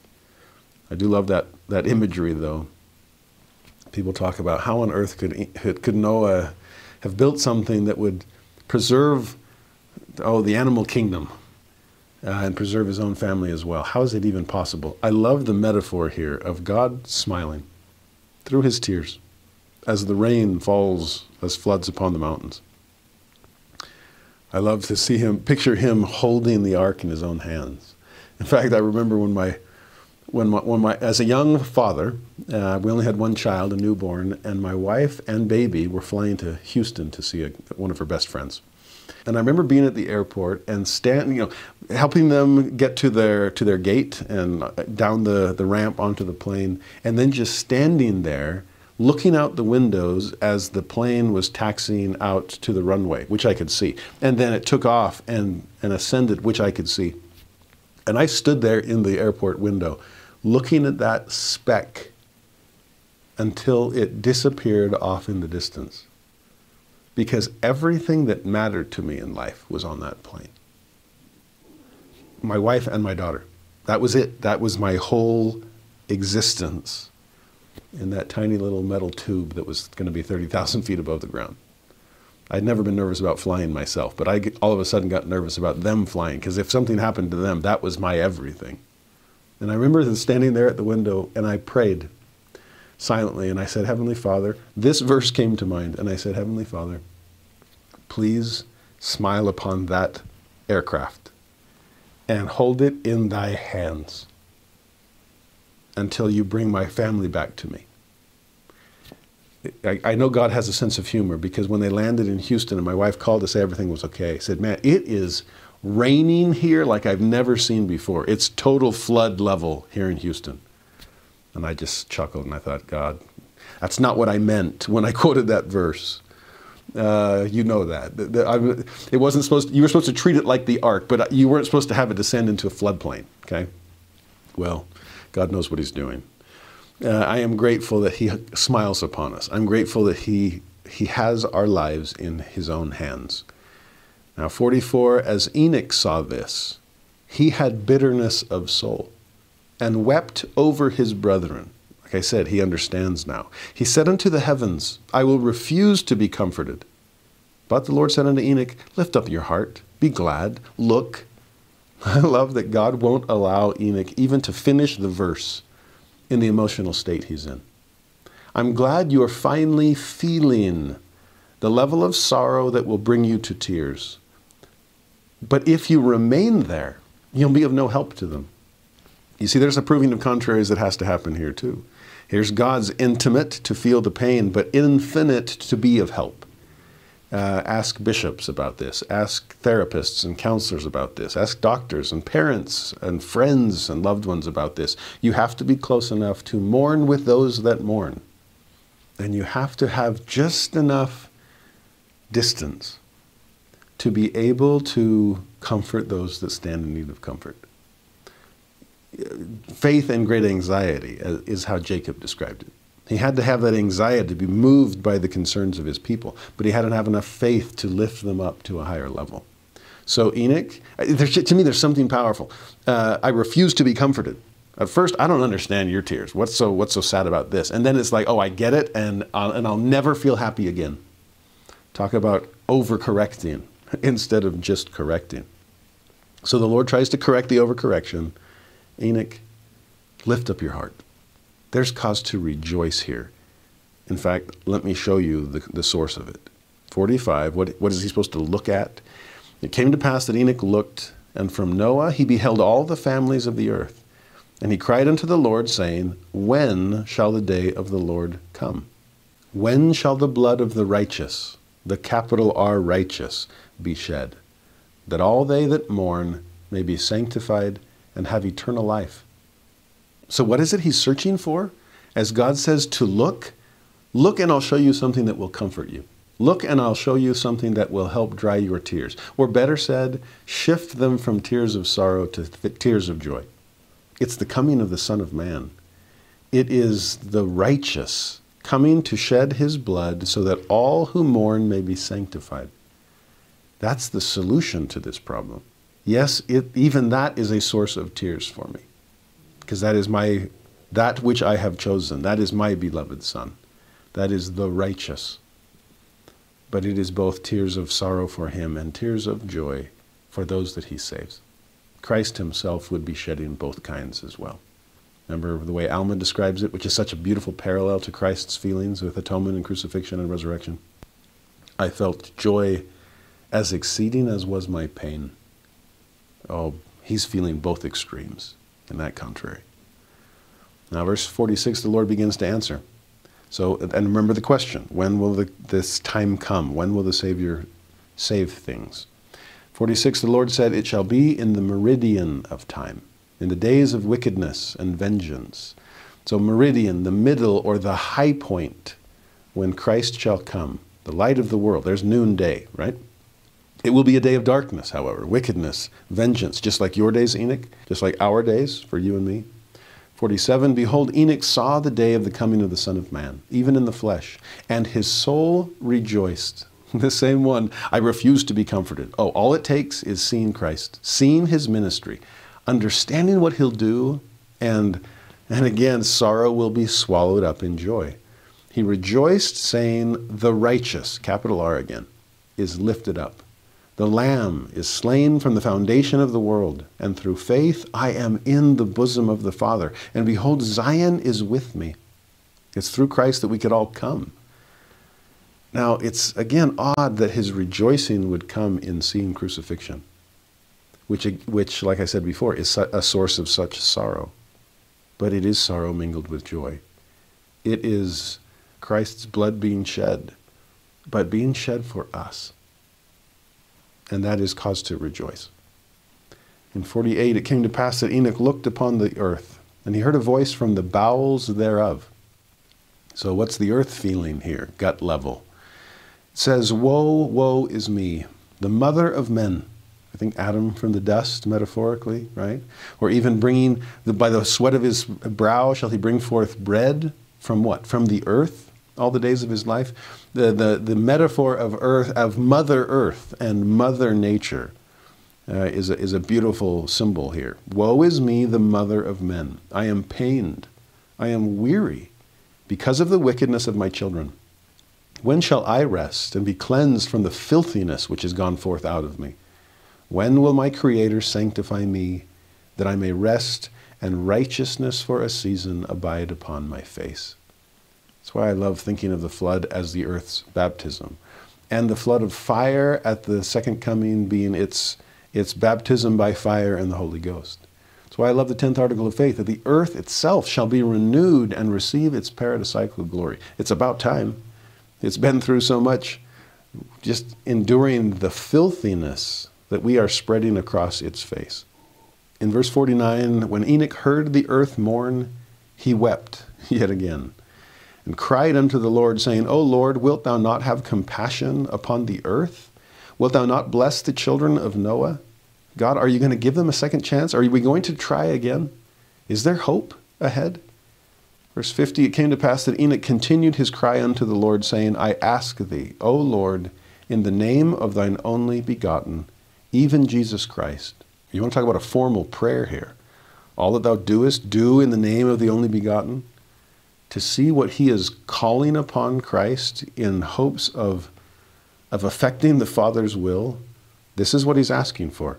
I do love that, that imagery, though. People talk about how on earth could, could Noah have built something that would preserve, oh, the animal kingdom uh, and preserve his own family as well. How is it even possible? I love the metaphor here of God smiling through his tears as the rain falls as floods upon the mountains. I love to see him, picture him holding the ark in his own hands. In fact, I remember when my, when my, when my as a young father, uh, we only had one child, a newborn, and my wife and baby were flying to Houston to see a, one of her best friends. And I remember being at the airport and standing, you know, helping them get to their to their gate and down the, the ramp onto the plane, and then just standing there looking out the windows as the plane was taxiing out to the runway, which I could see. And then it took off and, and ascended, which I could see. And I stood there in the airport window looking at that speck until it disappeared off in the distance because everything that mattered to me in life was on that plane. My wife and my daughter. That was it. That was my whole existence in that tiny little metal tube that was going to be 30,000 feet above the ground. I'd never been nervous about flying myself, but I all of a sudden got nervous about them flying because if something happened to them, that was my everything. And I remember standing there at the window and I prayed silently and I said, Heavenly Father, this verse came to mind. And I said, Heavenly Father, please smile upon that aircraft and hold it in thy hands until you bring my family back to me. I, I, know God has a sense of humor because when they landed in Houston and my wife called to say everything was okay, I said, Man, it is raining here like I've never seen before. It's total flood level here in Houston. And I just chuckled and I thought, God, that's not what I meant when I quoted that verse. Uh, you know that. It wasn't supposed. To, you were supposed to treat it like the ark, but you weren't supposed to have it descend into a floodplain. Okay. Well, God knows what He's doing. Uh, I am grateful that He smiles upon us. I'm grateful that He He has our lives in His own hands. Now, 44. As Enoch saw this, he had bitterness of soul, and wept over his brethren like I said, he understands now. He said unto the heavens, I will refuse to be comforted. But the Lord said unto Enoch, Lift up your heart, be glad, look. I love that God won't allow Enoch even to finish the verse in the emotional state he's in. I'm glad you are finally feeling the level of sorrow that will bring you to tears. But if you remain there, you'll be of no help to them. You see, there's a proving of contraries that has to happen here, too. Here's God's intimate to feel the pain, but infinite to be of help. Uh, ask bishops about this. Ask therapists and counselors about this. Ask doctors and parents and friends and loved ones about this. You have to be close enough to mourn with those that mourn. And you have to have just enough distance to be able to comfort those that stand in need of comfort faith and great anxiety is how Jacob described it. He had to have that anxiety to be moved by the concerns of his people, but he had to have enough faith to lift them up to a higher level. So Enoch, to me, there's something powerful. Uh, I refuse to be comforted. At first, I don't understand your tears. What's so what's so sad about this? And then it's like, oh, I get it, and I'll, and I'll never feel happy again. Talk about overcorrecting instead of just correcting. So the Lord tries to correct the overcorrection Enoch, lift up your heart. There's cause to rejoice here. In fact, let me show you the, the source of it. 45, what, what is he supposed to look at? It came to pass that Enoch looked, and from Noah he beheld all the families of the earth. And he cried unto the Lord, saying, When shall the day of the Lord come? When shall the blood of the righteous, the capital R righteous, be shed, that all they that mourn may be sanctified and have eternal life. So, what is it he's searching for? As God says to look, look and I'll show you something that will comfort you. Look and I'll show you something that will help dry your tears. Or better said, shift them from tears of sorrow to tears of joy. It's the coming of the Son of Man. It is the righteous coming to shed his blood so that all who mourn may be sanctified. That's the solution to this problem. Yes, it, even that is a source of tears for me, because that is my that which I have chosen. That is my beloved Son. That is the righteous. But it is both tears of sorrow for him and tears of joy for those that he saves. Christ himself would be shedding both kinds as well. Remember the way Alma describes it, which is such a beautiful parallel to Christ's feelings with atonement and crucifixion and resurrection. I felt joy as exceeding as was my pain oh, he's feeling both extremes in that contrary. Now, verse 46, the Lord begins to answer. So, and remember the question when will the, this time come? When will the Savior save things? 46, the Lord said, It shall be in the meridian of time, in the days of wickedness and vengeance. So, meridian, the middle or the high point when Christ shall come, the light of the world. There's noonday, right? It will be a day of darkness, however, wickedness, vengeance, just like your days, Enoch, just like our days for you and me. 47 Behold, Enoch saw the day of the coming of the Son of Man, even in the flesh, and his soul rejoiced. The same one, I refuse to be comforted. Oh, all it takes is seeing Christ, seeing his ministry, understanding what he'll do, and, and again, sorrow will be swallowed up in joy. He rejoiced, saying, The righteous, capital R again, is lifted up. The Lamb is slain from the foundation of the world, and through faith I am in the bosom of the Father. And behold, Zion is with me. It's through Christ that we could all come. Now, it's again odd that his rejoicing would come in seeing crucifixion, which, which, like I said before, is a source of such sorrow. But it is sorrow mingled with joy. It is Christ's blood being shed, but being shed for us. And that is cause to rejoice. In 48, it came to pass that Enoch looked upon the earth, and he heard a voice from the bowels thereof. So, what's the earth feeling here? Gut level. It says, Woe, woe is me, the mother of men. I think Adam from the dust, metaphorically, right? Or even bringing, the, by the sweat of his brow shall he bring forth bread. From what? From the earth, all the days of his life. The, the, the metaphor of earth, of Mother Earth and Mother Nature uh, is, a, is a beautiful symbol here. Woe is me, the mother of men. I am pained. I am weary because of the wickedness of my children. When shall I rest and be cleansed from the filthiness which has gone forth out of me? When will my Creator sanctify me, that I may rest and righteousness for a season abide upon my face? That's why I love thinking of the flood as the earth's baptism. And the flood of fire at the second coming being its it's baptism by fire and the Holy Ghost. That's why I love the 10th article of faith that the earth itself shall be renewed and receive its paradisiacal glory. It's about time. It's been through so much, just enduring the filthiness that we are spreading across its face. In verse 49, when Enoch heard the earth mourn, he wept yet again and cried unto the Lord, saying, O Lord, wilt thou not have compassion upon the earth? Wilt thou not bless the children of Noah? God, are you going to give them a second chance? Are we going to try again? Is there hope ahead? Verse 50 It came to pass that Enoch continued his cry unto the Lord, saying, I ask thee, O Lord, in the name of thine only begotten, even Jesus Christ. You want to talk about a formal prayer here. All that thou doest, do in the name of the only begotten. To see what he is calling upon Christ in hopes of of affecting the Father's will, this is what he's asking for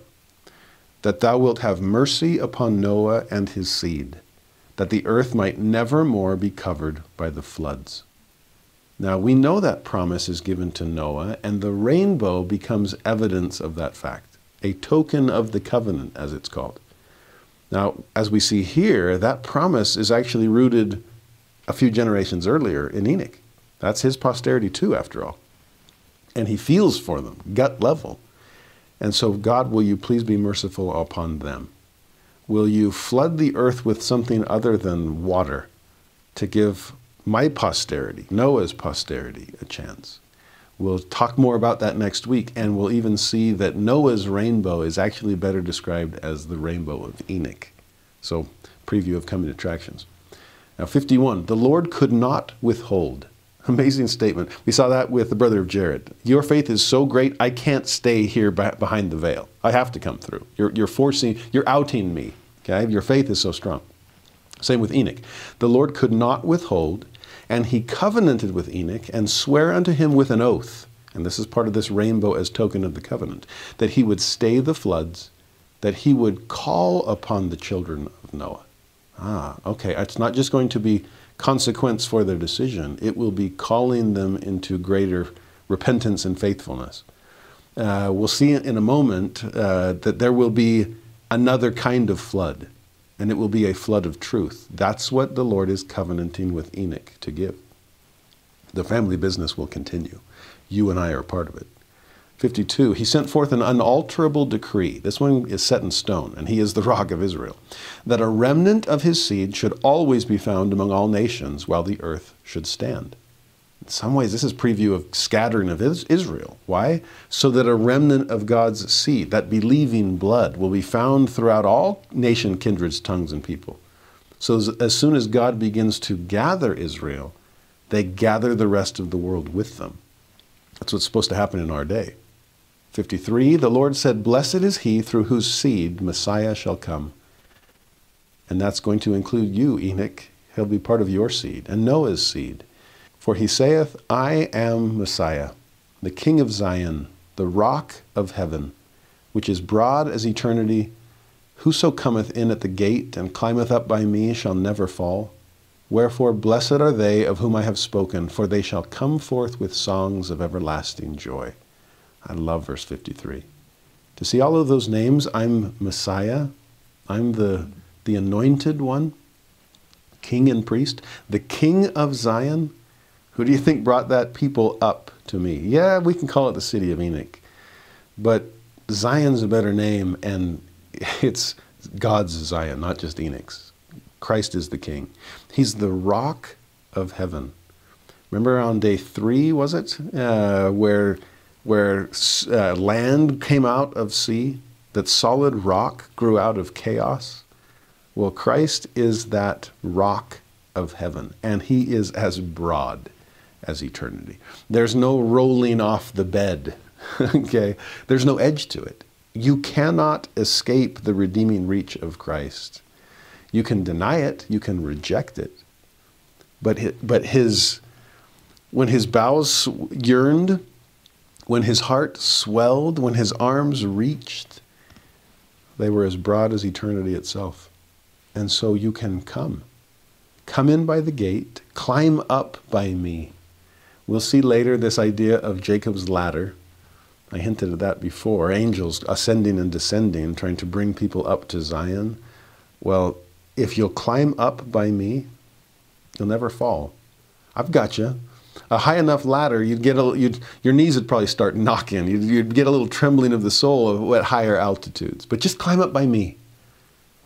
that thou wilt have mercy upon Noah and his seed, that the earth might never more be covered by the floods. Now, we know that promise is given to Noah, and the rainbow becomes evidence of that fact, a token of the covenant, as it's called. Now, as we see here, that promise is actually rooted a few generations earlier in Enoch. That's his posterity, too, after all and he feels for them, gut level. And so, God, will you please be merciful upon them? Will you flood the earth with something other than water to give my posterity, Noah's posterity, a chance? We'll talk more about that next week, and we'll even see that Noah's rainbow is actually better described as the rainbow of Enoch. So, preview of coming attractions. Now, 51. The Lord could not withhold Amazing statement. We saw that with the brother of Jared. Your faith is so great, I can't stay here behind the veil. I have to come through. You're, you're forcing, you're outing me. Okay? Your faith is so strong. Same with Enoch. The Lord could not withhold, and he covenanted with Enoch and sware unto him with an oath. And this is part of this rainbow as token of the covenant that he would stay the floods, that he would call upon the children of Noah. Ah, okay. It's not just going to be consequence for their decision. It will be calling them into greater repentance and faithfulness. Uh, we'll see in a moment uh, that there will be another kind of flood, and it will be a flood of truth. That's what the Lord is covenanting with Enoch to give. The family business will continue. You and I are part of it. 52, he sent forth an unalterable decree. This one is set in stone, and he is the rock of Israel. That a remnant of his seed should always be found among all nations while the earth should stand. In some ways, this is preview of scattering of Israel. Why? So that a remnant of God's seed, that believing blood, will be found throughout all nation, kindreds, tongues, and people. So as soon as God begins to gather Israel, they gather the rest of the world with them. That's what's supposed to happen in our day. 53 The Lord said, Blessed is he through whose seed Messiah shall come. And that's going to include you, Enoch. He'll be part of your seed and Noah's seed. For he saith, I am Messiah, the King of Zion, the rock of heaven, which is broad as eternity. Whoso cometh in at the gate and climbeth up by me shall never fall. Wherefore, blessed are they of whom I have spoken, for they shall come forth with songs of everlasting joy. I love verse 53. To see all of those names, I'm Messiah, I'm the, the anointed one, king and priest, the king of Zion, Who do you think brought that people up to me? Yeah, we can call it the city of Enoch. But Zion's a better name, and it's God's Zion, not just Enoch's. Christ is the king. He's the rock of heaven. Remember on day three, was it? Uh, where where uh, land came out of sea, that solid rock grew out of chaos. Well, Christ is that rock of heaven, and he is as broad as eternity. There's no rolling off the bed, okay? There's no edge to it. You cannot escape the redeeming reach of Christ. You can deny it, you can reject it, but his, but his when his bowels yearned, when his heart swelled, when his arms reached, they were as broad as eternity itself. And so you can come. Come in by the gate, climb up by me. We'll see later this idea of Jacob's ladder. I hinted at that before angels ascending and descending, trying to bring people up to Zion. Well, if you'll climb up by me, you'll never fall. I've got you. A high enough ladder, you'd get a, you'd, your knees would probably start knocking. You'd, you'd get a little trembling of the soul at higher altitudes. But just climb up by me.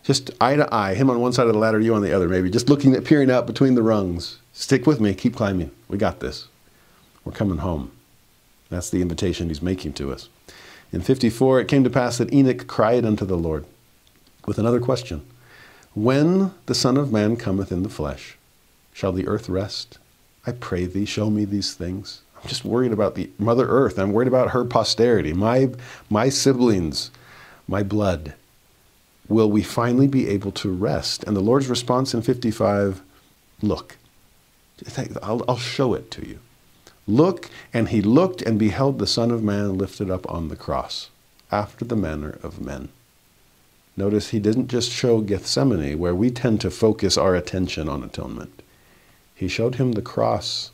Just eye to eye, him on one side of the ladder, you on the other, maybe. Just looking at, peering out between the rungs. Stick with me, keep climbing. We got this. We're coming home. That's the invitation he's making to us. In 54, it came to pass that Enoch cried unto the Lord with another question When the Son of Man cometh in the flesh, shall the earth rest? I pray thee, show me these things. I'm just worried about the Mother Earth. I'm worried about her posterity, my, my siblings, my blood. Will we finally be able to rest? And the Lord's response in 55 look. I'll, I'll show it to you. Look, and he looked and beheld the Son of Man lifted up on the cross, after the manner of men. Notice he didn't just show Gethsemane, where we tend to focus our attention on atonement. He showed him the cross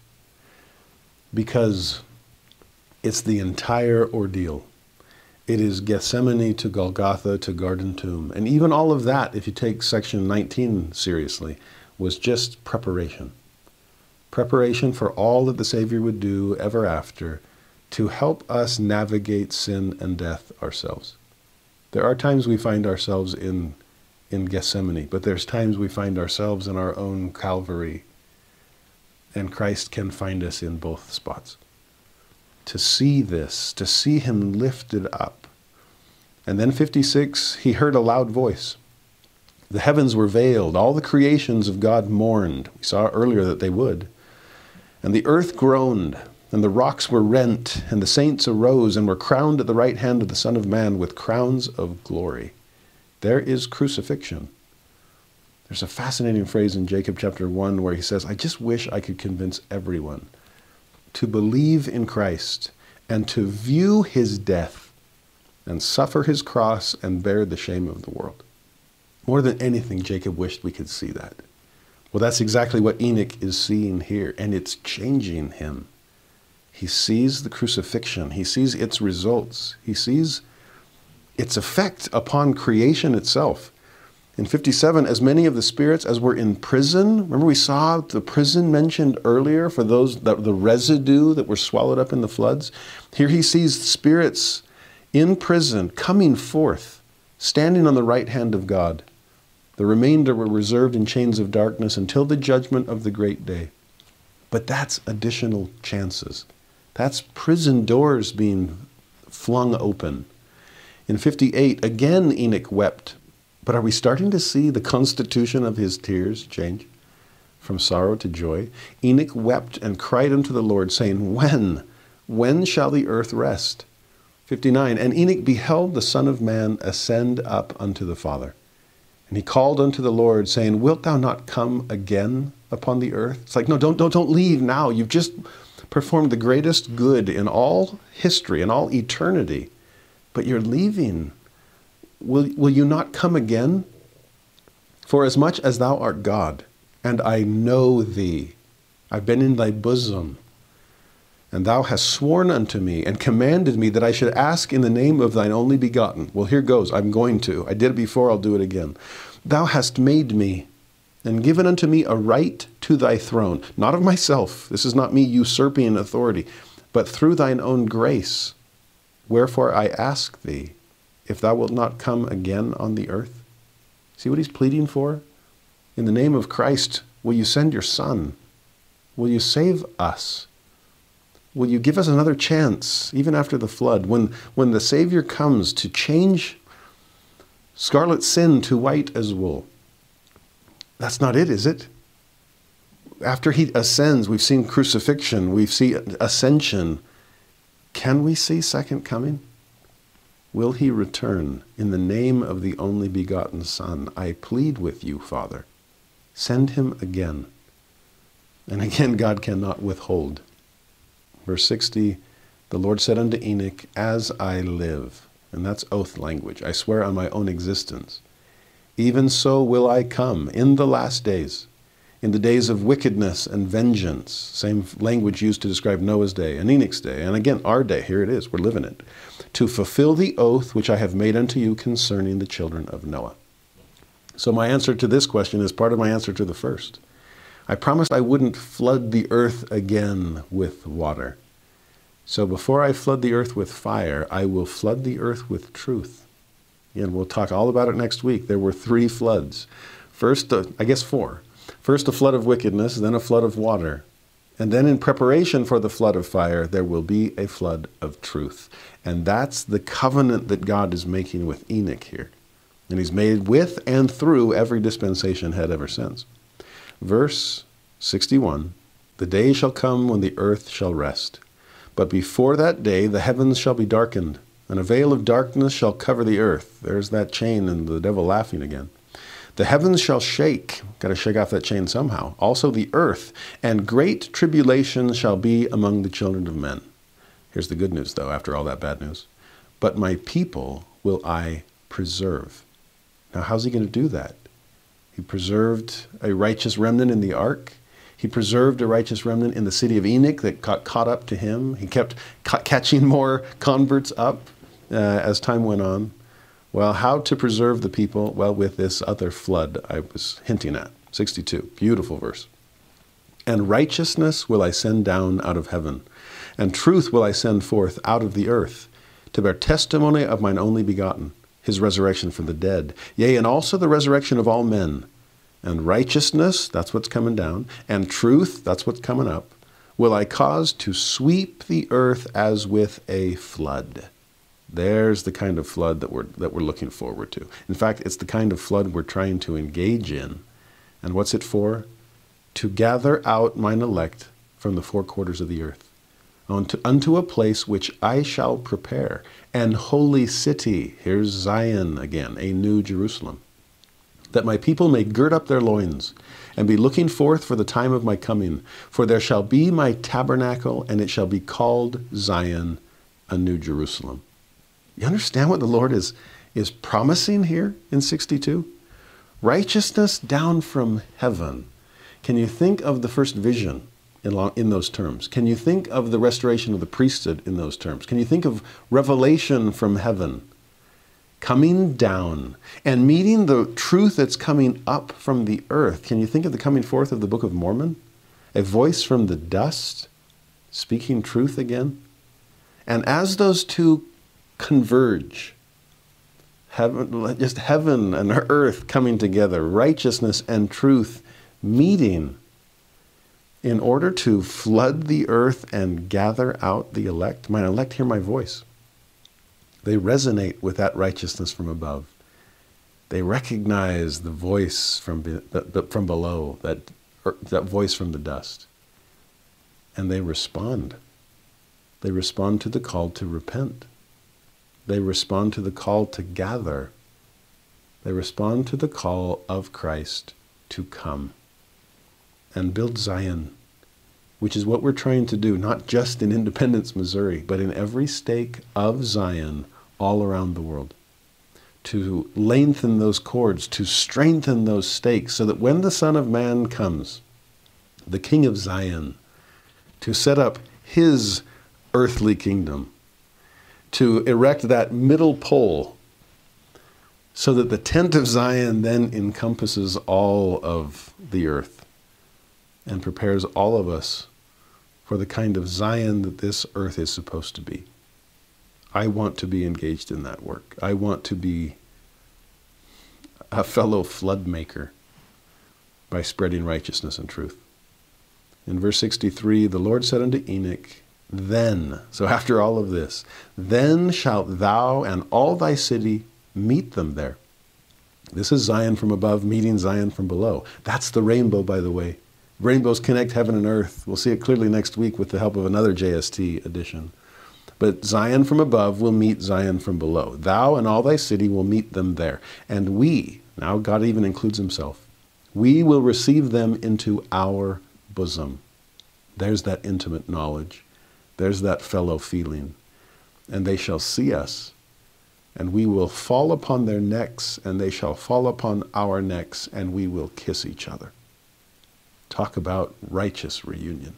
because it's the entire ordeal. It is Gethsemane to Golgotha to Garden Tomb. And even all of that, if you take section 19 seriously, was just preparation preparation for all that the Savior would do ever after to help us navigate sin and death ourselves. There are times we find ourselves in, in Gethsemane, but there's times we find ourselves in our own Calvary, and Christ can find us in both spots. To see this, to see Him lifted up. And then 56, he heard a loud voice. The heavens were veiled, all the creations of God mourned. We saw earlier that they would. And the earth groaned, and the rocks were rent, and the saints arose and were crowned at the right hand of the Son of Man with crowns of glory. There is crucifixion. There's a fascinating phrase in Jacob chapter 1 where he says, I just wish I could convince everyone to believe in Christ and to view his death and suffer his cross and bear the shame of the world. More than anything, Jacob wished we could see that. Well, that's exactly what Enoch is seeing here, and it's changing him. He sees the crucifixion, he sees its results, he sees its effect upon creation itself. In 57, as many of the spirits as were in prison, remember we saw the prison mentioned earlier for those, the, the residue that were swallowed up in the floods. Here he sees spirits in prison coming forth, standing on the right hand of God. The remainder were reserved in chains of darkness until the judgment of the great day. But that's additional chances. That's prison doors being flung open. In 58, again Enoch wept. But are we starting to see the constitution of his tears change from sorrow to joy? Enoch wept and cried unto the Lord, saying, When? When shall the earth rest? 59. And Enoch beheld the Son of Man ascend up unto the Father. And he called unto the Lord, saying, Wilt thou not come again upon the earth? It's like, no, don't, don't, don't leave now. You've just performed the greatest good in all history, in all eternity, but you're leaving. Will, will you not come again? For as much as thou art God, and I know thee, I've been in thy bosom, and thou hast sworn unto me and commanded me that I should ask in the name of thine only begotten. Well, here goes. I'm going to. I did it before, I'll do it again. Thou hast made me, and given unto me a right to thy throne, not of myself. This is not me usurping authority, but through thine own grace. Wherefore I ask thee, if thou wilt not come again on the earth. See what he's pleading for? In the name of Christ, will you send your Son? Will you save us? Will you give us another chance, even after the flood, when, when the Savior comes to change scarlet sin to white as wool? That's not it, is it? After he ascends, we've seen crucifixion, we've seen ascension. Can we see second coming? Will he return in the name of the only begotten Son? I plead with you, Father. Send him again. And again, God cannot withhold. Verse 60 The Lord said unto Enoch, As I live, and that's oath language, I swear on my own existence, even so will I come in the last days, in the days of wickedness and vengeance. Same language used to describe Noah's day and Enoch's day, and again, our day. Here it is, we're living it. To fulfill the oath which I have made unto you concerning the children of Noah. So, my answer to this question is part of my answer to the first. I promised I wouldn't flood the earth again with water. So before I flood the earth with fire, I will flood the earth with truth. And we'll talk all about it next week. There were three floods. First, uh, I guess four. First, a flood of wickedness, then a flood of water. And then, in preparation for the flood of fire, there will be a flood of truth. And that's the covenant that God is making with Enoch here. And he's made with and through every dispensation had ever since. Verse 61 The day shall come when the earth shall rest. But before that day the heavens shall be darkened, and a veil of darkness shall cover the earth. There's that chain and the devil laughing again. The heavens shall shake. Got to shake off that chain somehow. Also the earth, and great tribulation shall be among the children of men. Here's the good news, though, after all that bad news. But my people will I preserve. Now, how's he going to do that? He preserved a righteous remnant in the ark. He preserved a righteous remnant in the city of Enoch that got caught up to him. He kept ca- catching more converts up uh, as time went on. Well, how to preserve the people? Well, with this other flood I was hinting at. 62, beautiful verse. And righteousness will I send down out of heaven, and truth will I send forth out of the earth, to bear testimony of mine only begotten his resurrection from the dead, yea, and also the resurrection of all men. And righteousness, that's what's coming down, and truth, that's what's coming up, will I cause to sweep the earth as with a flood. There's the kind of flood that we're, that we're looking forward to. In fact, it's the kind of flood we're trying to engage in. And what's it for? To gather out mine elect from the four quarters of the earth unto, unto a place which I shall prepare, an holy city. Here's Zion again, a new Jerusalem. That my people may gird up their loins and be looking forth for the time of my coming. For there shall be my tabernacle, and it shall be called Zion, a new Jerusalem. You understand what the Lord is, is promising here in 62? Righteousness down from heaven. Can you think of the first vision in, in those terms? Can you think of the restoration of the priesthood in those terms? Can you think of revelation from heaven coming down and meeting the truth that's coming up from the earth? Can you think of the coming forth of the Book of Mormon? A voice from the dust speaking truth again? And as those two converge, heaven, just heaven and earth coming together, righteousness and truth meeting in order to flood the earth and gather out the elect. My elect hear my voice. They resonate with that righteousness from above. They recognize the voice from, be, the, the, from below, that, er, that voice from the dust. And they respond. They respond to the call to repent. They respond to the call to gather. They respond to the call of Christ to come and build Zion, which is what we're trying to do, not just in Independence, Missouri, but in every stake of Zion all around the world. To lengthen those cords, to strengthen those stakes, so that when the Son of Man comes, the King of Zion, to set up his earthly kingdom, to erect that middle pole so that the tent of Zion then encompasses all of the earth and prepares all of us for the kind of Zion that this earth is supposed to be. I want to be engaged in that work. I want to be a fellow flood maker by spreading righteousness and truth. In verse 63, the Lord said unto Enoch, Then, so after all of this, then shalt thou and all thy city meet them there. This is Zion from above meeting Zion from below. That's the rainbow, by the way. Rainbows connect heaven and earth. We'll see it clearly next week with the help of another JST edition. But Zion from above will meet Zion from below. Thou and all thy city will meet them there. And we, now God even includes himself, we will receive them into our bosom. There's that intimate knowledge. There's that fellow feeling. And they shall see us, and we will fall upon their necks, and they shall fall upon our necks, and we will kiss each other. Talk about righteous reunion.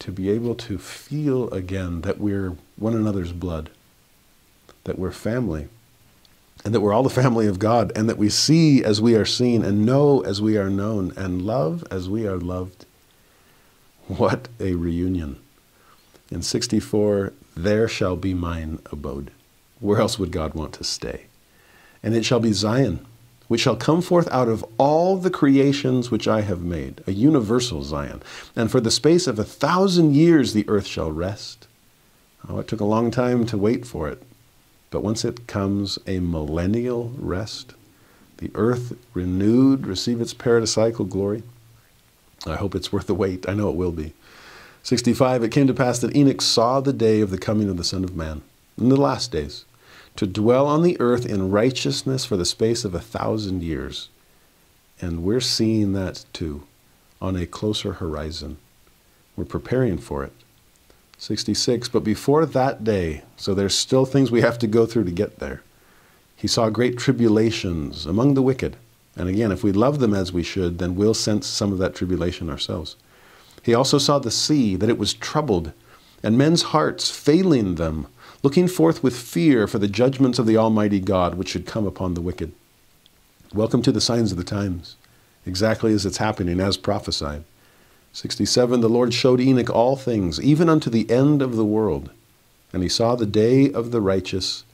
To be able to feel again that we're one another's blood, that we're family, and that we're all the family of God, and that we see as we are seen, and know as we are known, and love as we are loved. What a reunion. In 64, there shall be mine abode. Where else would God want to stay? And it shall be Zion, which shall come forth out of all the creations which I have made, a universal Zion. And for the space of a thousand years the earth shall rest. Oh, it took a long time to wait for it. But once it comes a millennial rest, the earth renewed, receive its paradisical glory. I hope it's worth the wait. I know it will be. 65, it came to pass that Enoch saw the day of the coming of the Son of Man, in the last days, to dwell on the earth in righteousness for the space of a thousand years. And we're seeing that too on a closer horizon. We're preparing for it. 66. But before that day, so there's still things we have to go through to get there, he saw great tribulations among the wicked. And again, if we love them as we should, then we'll sense some of that tribulation ourselves. He also saw the sea, that it was troubled, and men's hearts failing them, looking forth with fear for the judgments of the Almighty God which should come upon the wicked. Welcome to the signs of the times, exactly as it's happening, as prophesied. 67 The Lord showed Enoch all things, even unto the end of the world. And he saw the day of the righteous.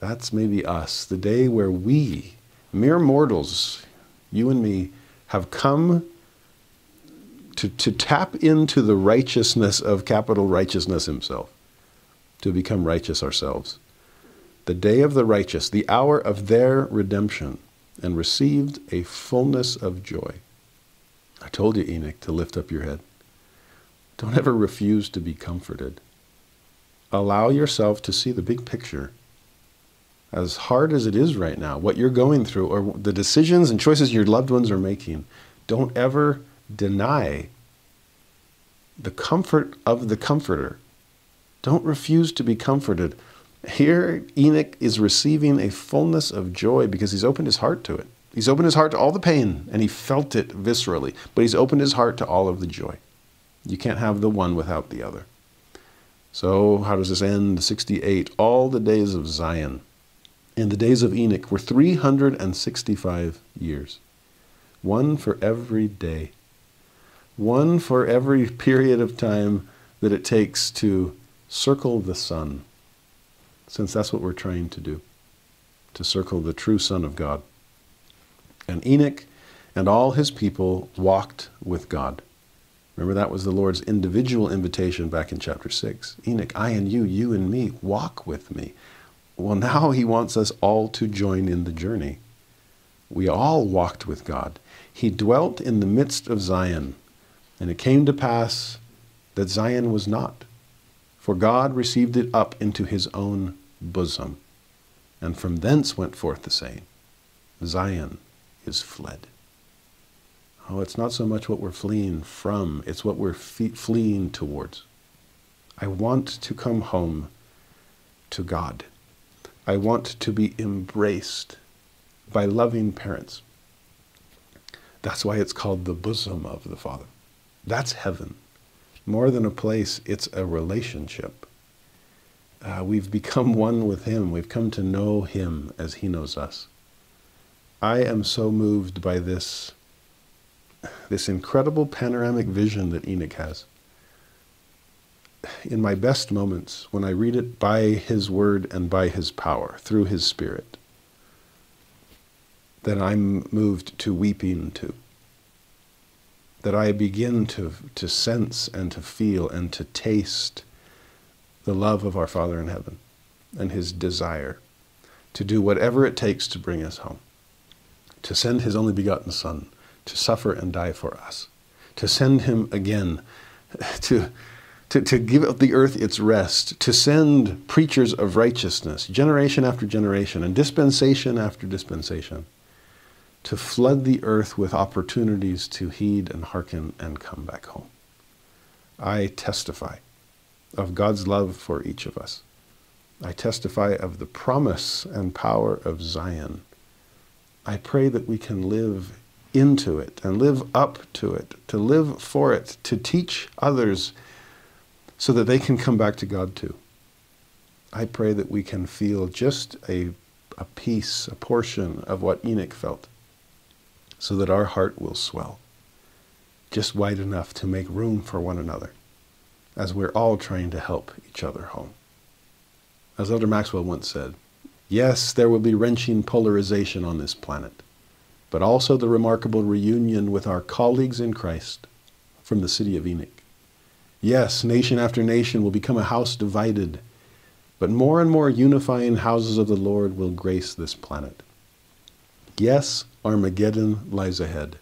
That's maybe us, the day where we, mere mortals, you and me, have come to, to tap into the righteousness of capital righteousness himself, to become righteous ourselves. The day of the righteous, the hour of their redemption, and received a fullness of joy. I told you, Enoch, to lift up your head. Don't ever refuse to be comforted. Allow yourself to see the big picture. As hard as it is right now, what you're going through, or the decisions and choices your loved ones are making, don't ever deny the comfort of the comforter. Don't refuse to be comforted. Here, Enoch is receiving a fullness of joy because he's opened his heart to it. He's opened his heart to all the pain and he felt it viscerally, but he's opened his heart to all of the joy. You can't have the one without the other. So, how does this end? 68. All the days of Zion and the days of Enoch were 365 years, one for every day, one for every period of time that it takes to circle the sun, since that's what we're trying to do, to circle the true Son of God. And Enoch and all his people walked with God. Remember, that was the Lord's individual invitation back in chapter 6. Enoch, I and you, you and me, walk with me. Well, now he wants us all to join in the journey. We all walked with God. He dwelt in the midst of Zion, and it came to pass that Zion was not, for God received it up into his own bosom. And from thence went forth the saying, Zion is fled. Oh, it's not so much what we're fleeing from, it's what we're fleeing towards. I want to come home to God. I want to be embraced by loving parents. That's why it's called the bosom of the Father. That's heaven. More than a place, it's a relationship. Uh, we've become one with Him. We've come to know Him as He knows us. I am so moved by this, this incredible panoramic vision that Enoch has. In my best moments, when I read it by His Word and by His power, through His Spirit, then I'm moved to weeping too. That I begin to, to sense and to feel and to taste the love of our Father in heaven and His desire to do whatever it takes to bring us home to send his only begotten Son to suffer and die for us, to send him again to, to, to give the earth its rest, to send preachers of righteousness, generation after generation, and dispensation after dispensation, to flood the earth with opportunities to heed and hearken and come back home. I testify of God's love for each of us. I testify of the promise and power of Zion I pray that we can live into it and live up to it, to live for it, to teach others so that they can come back to God too. I pray that we can feel just a, a piece, a portion of what Enoch felt, so that our heart will swell just wide enough to make room for one another as we're all trying to help each other home. As Elder Maxwell once said, Yes, there will be wrenching polarization on this planet, but also the remarkable reunion with our colleagues in Christ from the city of Enoch. Yes, nation after nation will become a house divided, but more and more unifying houses of the Lord will grace this planet. Yes, Armageddon lies ahead,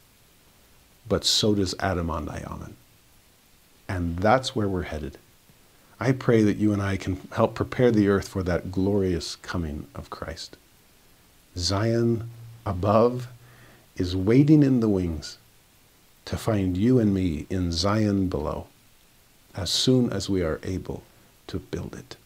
but so does Adam-ondi-Ahman. And that's where we're headed. I pray that you and I can help prepare the earth for that glorious coming of Christ. Zion above is waiting in the wings to find you and me in Zion below as soon as we are able to build it.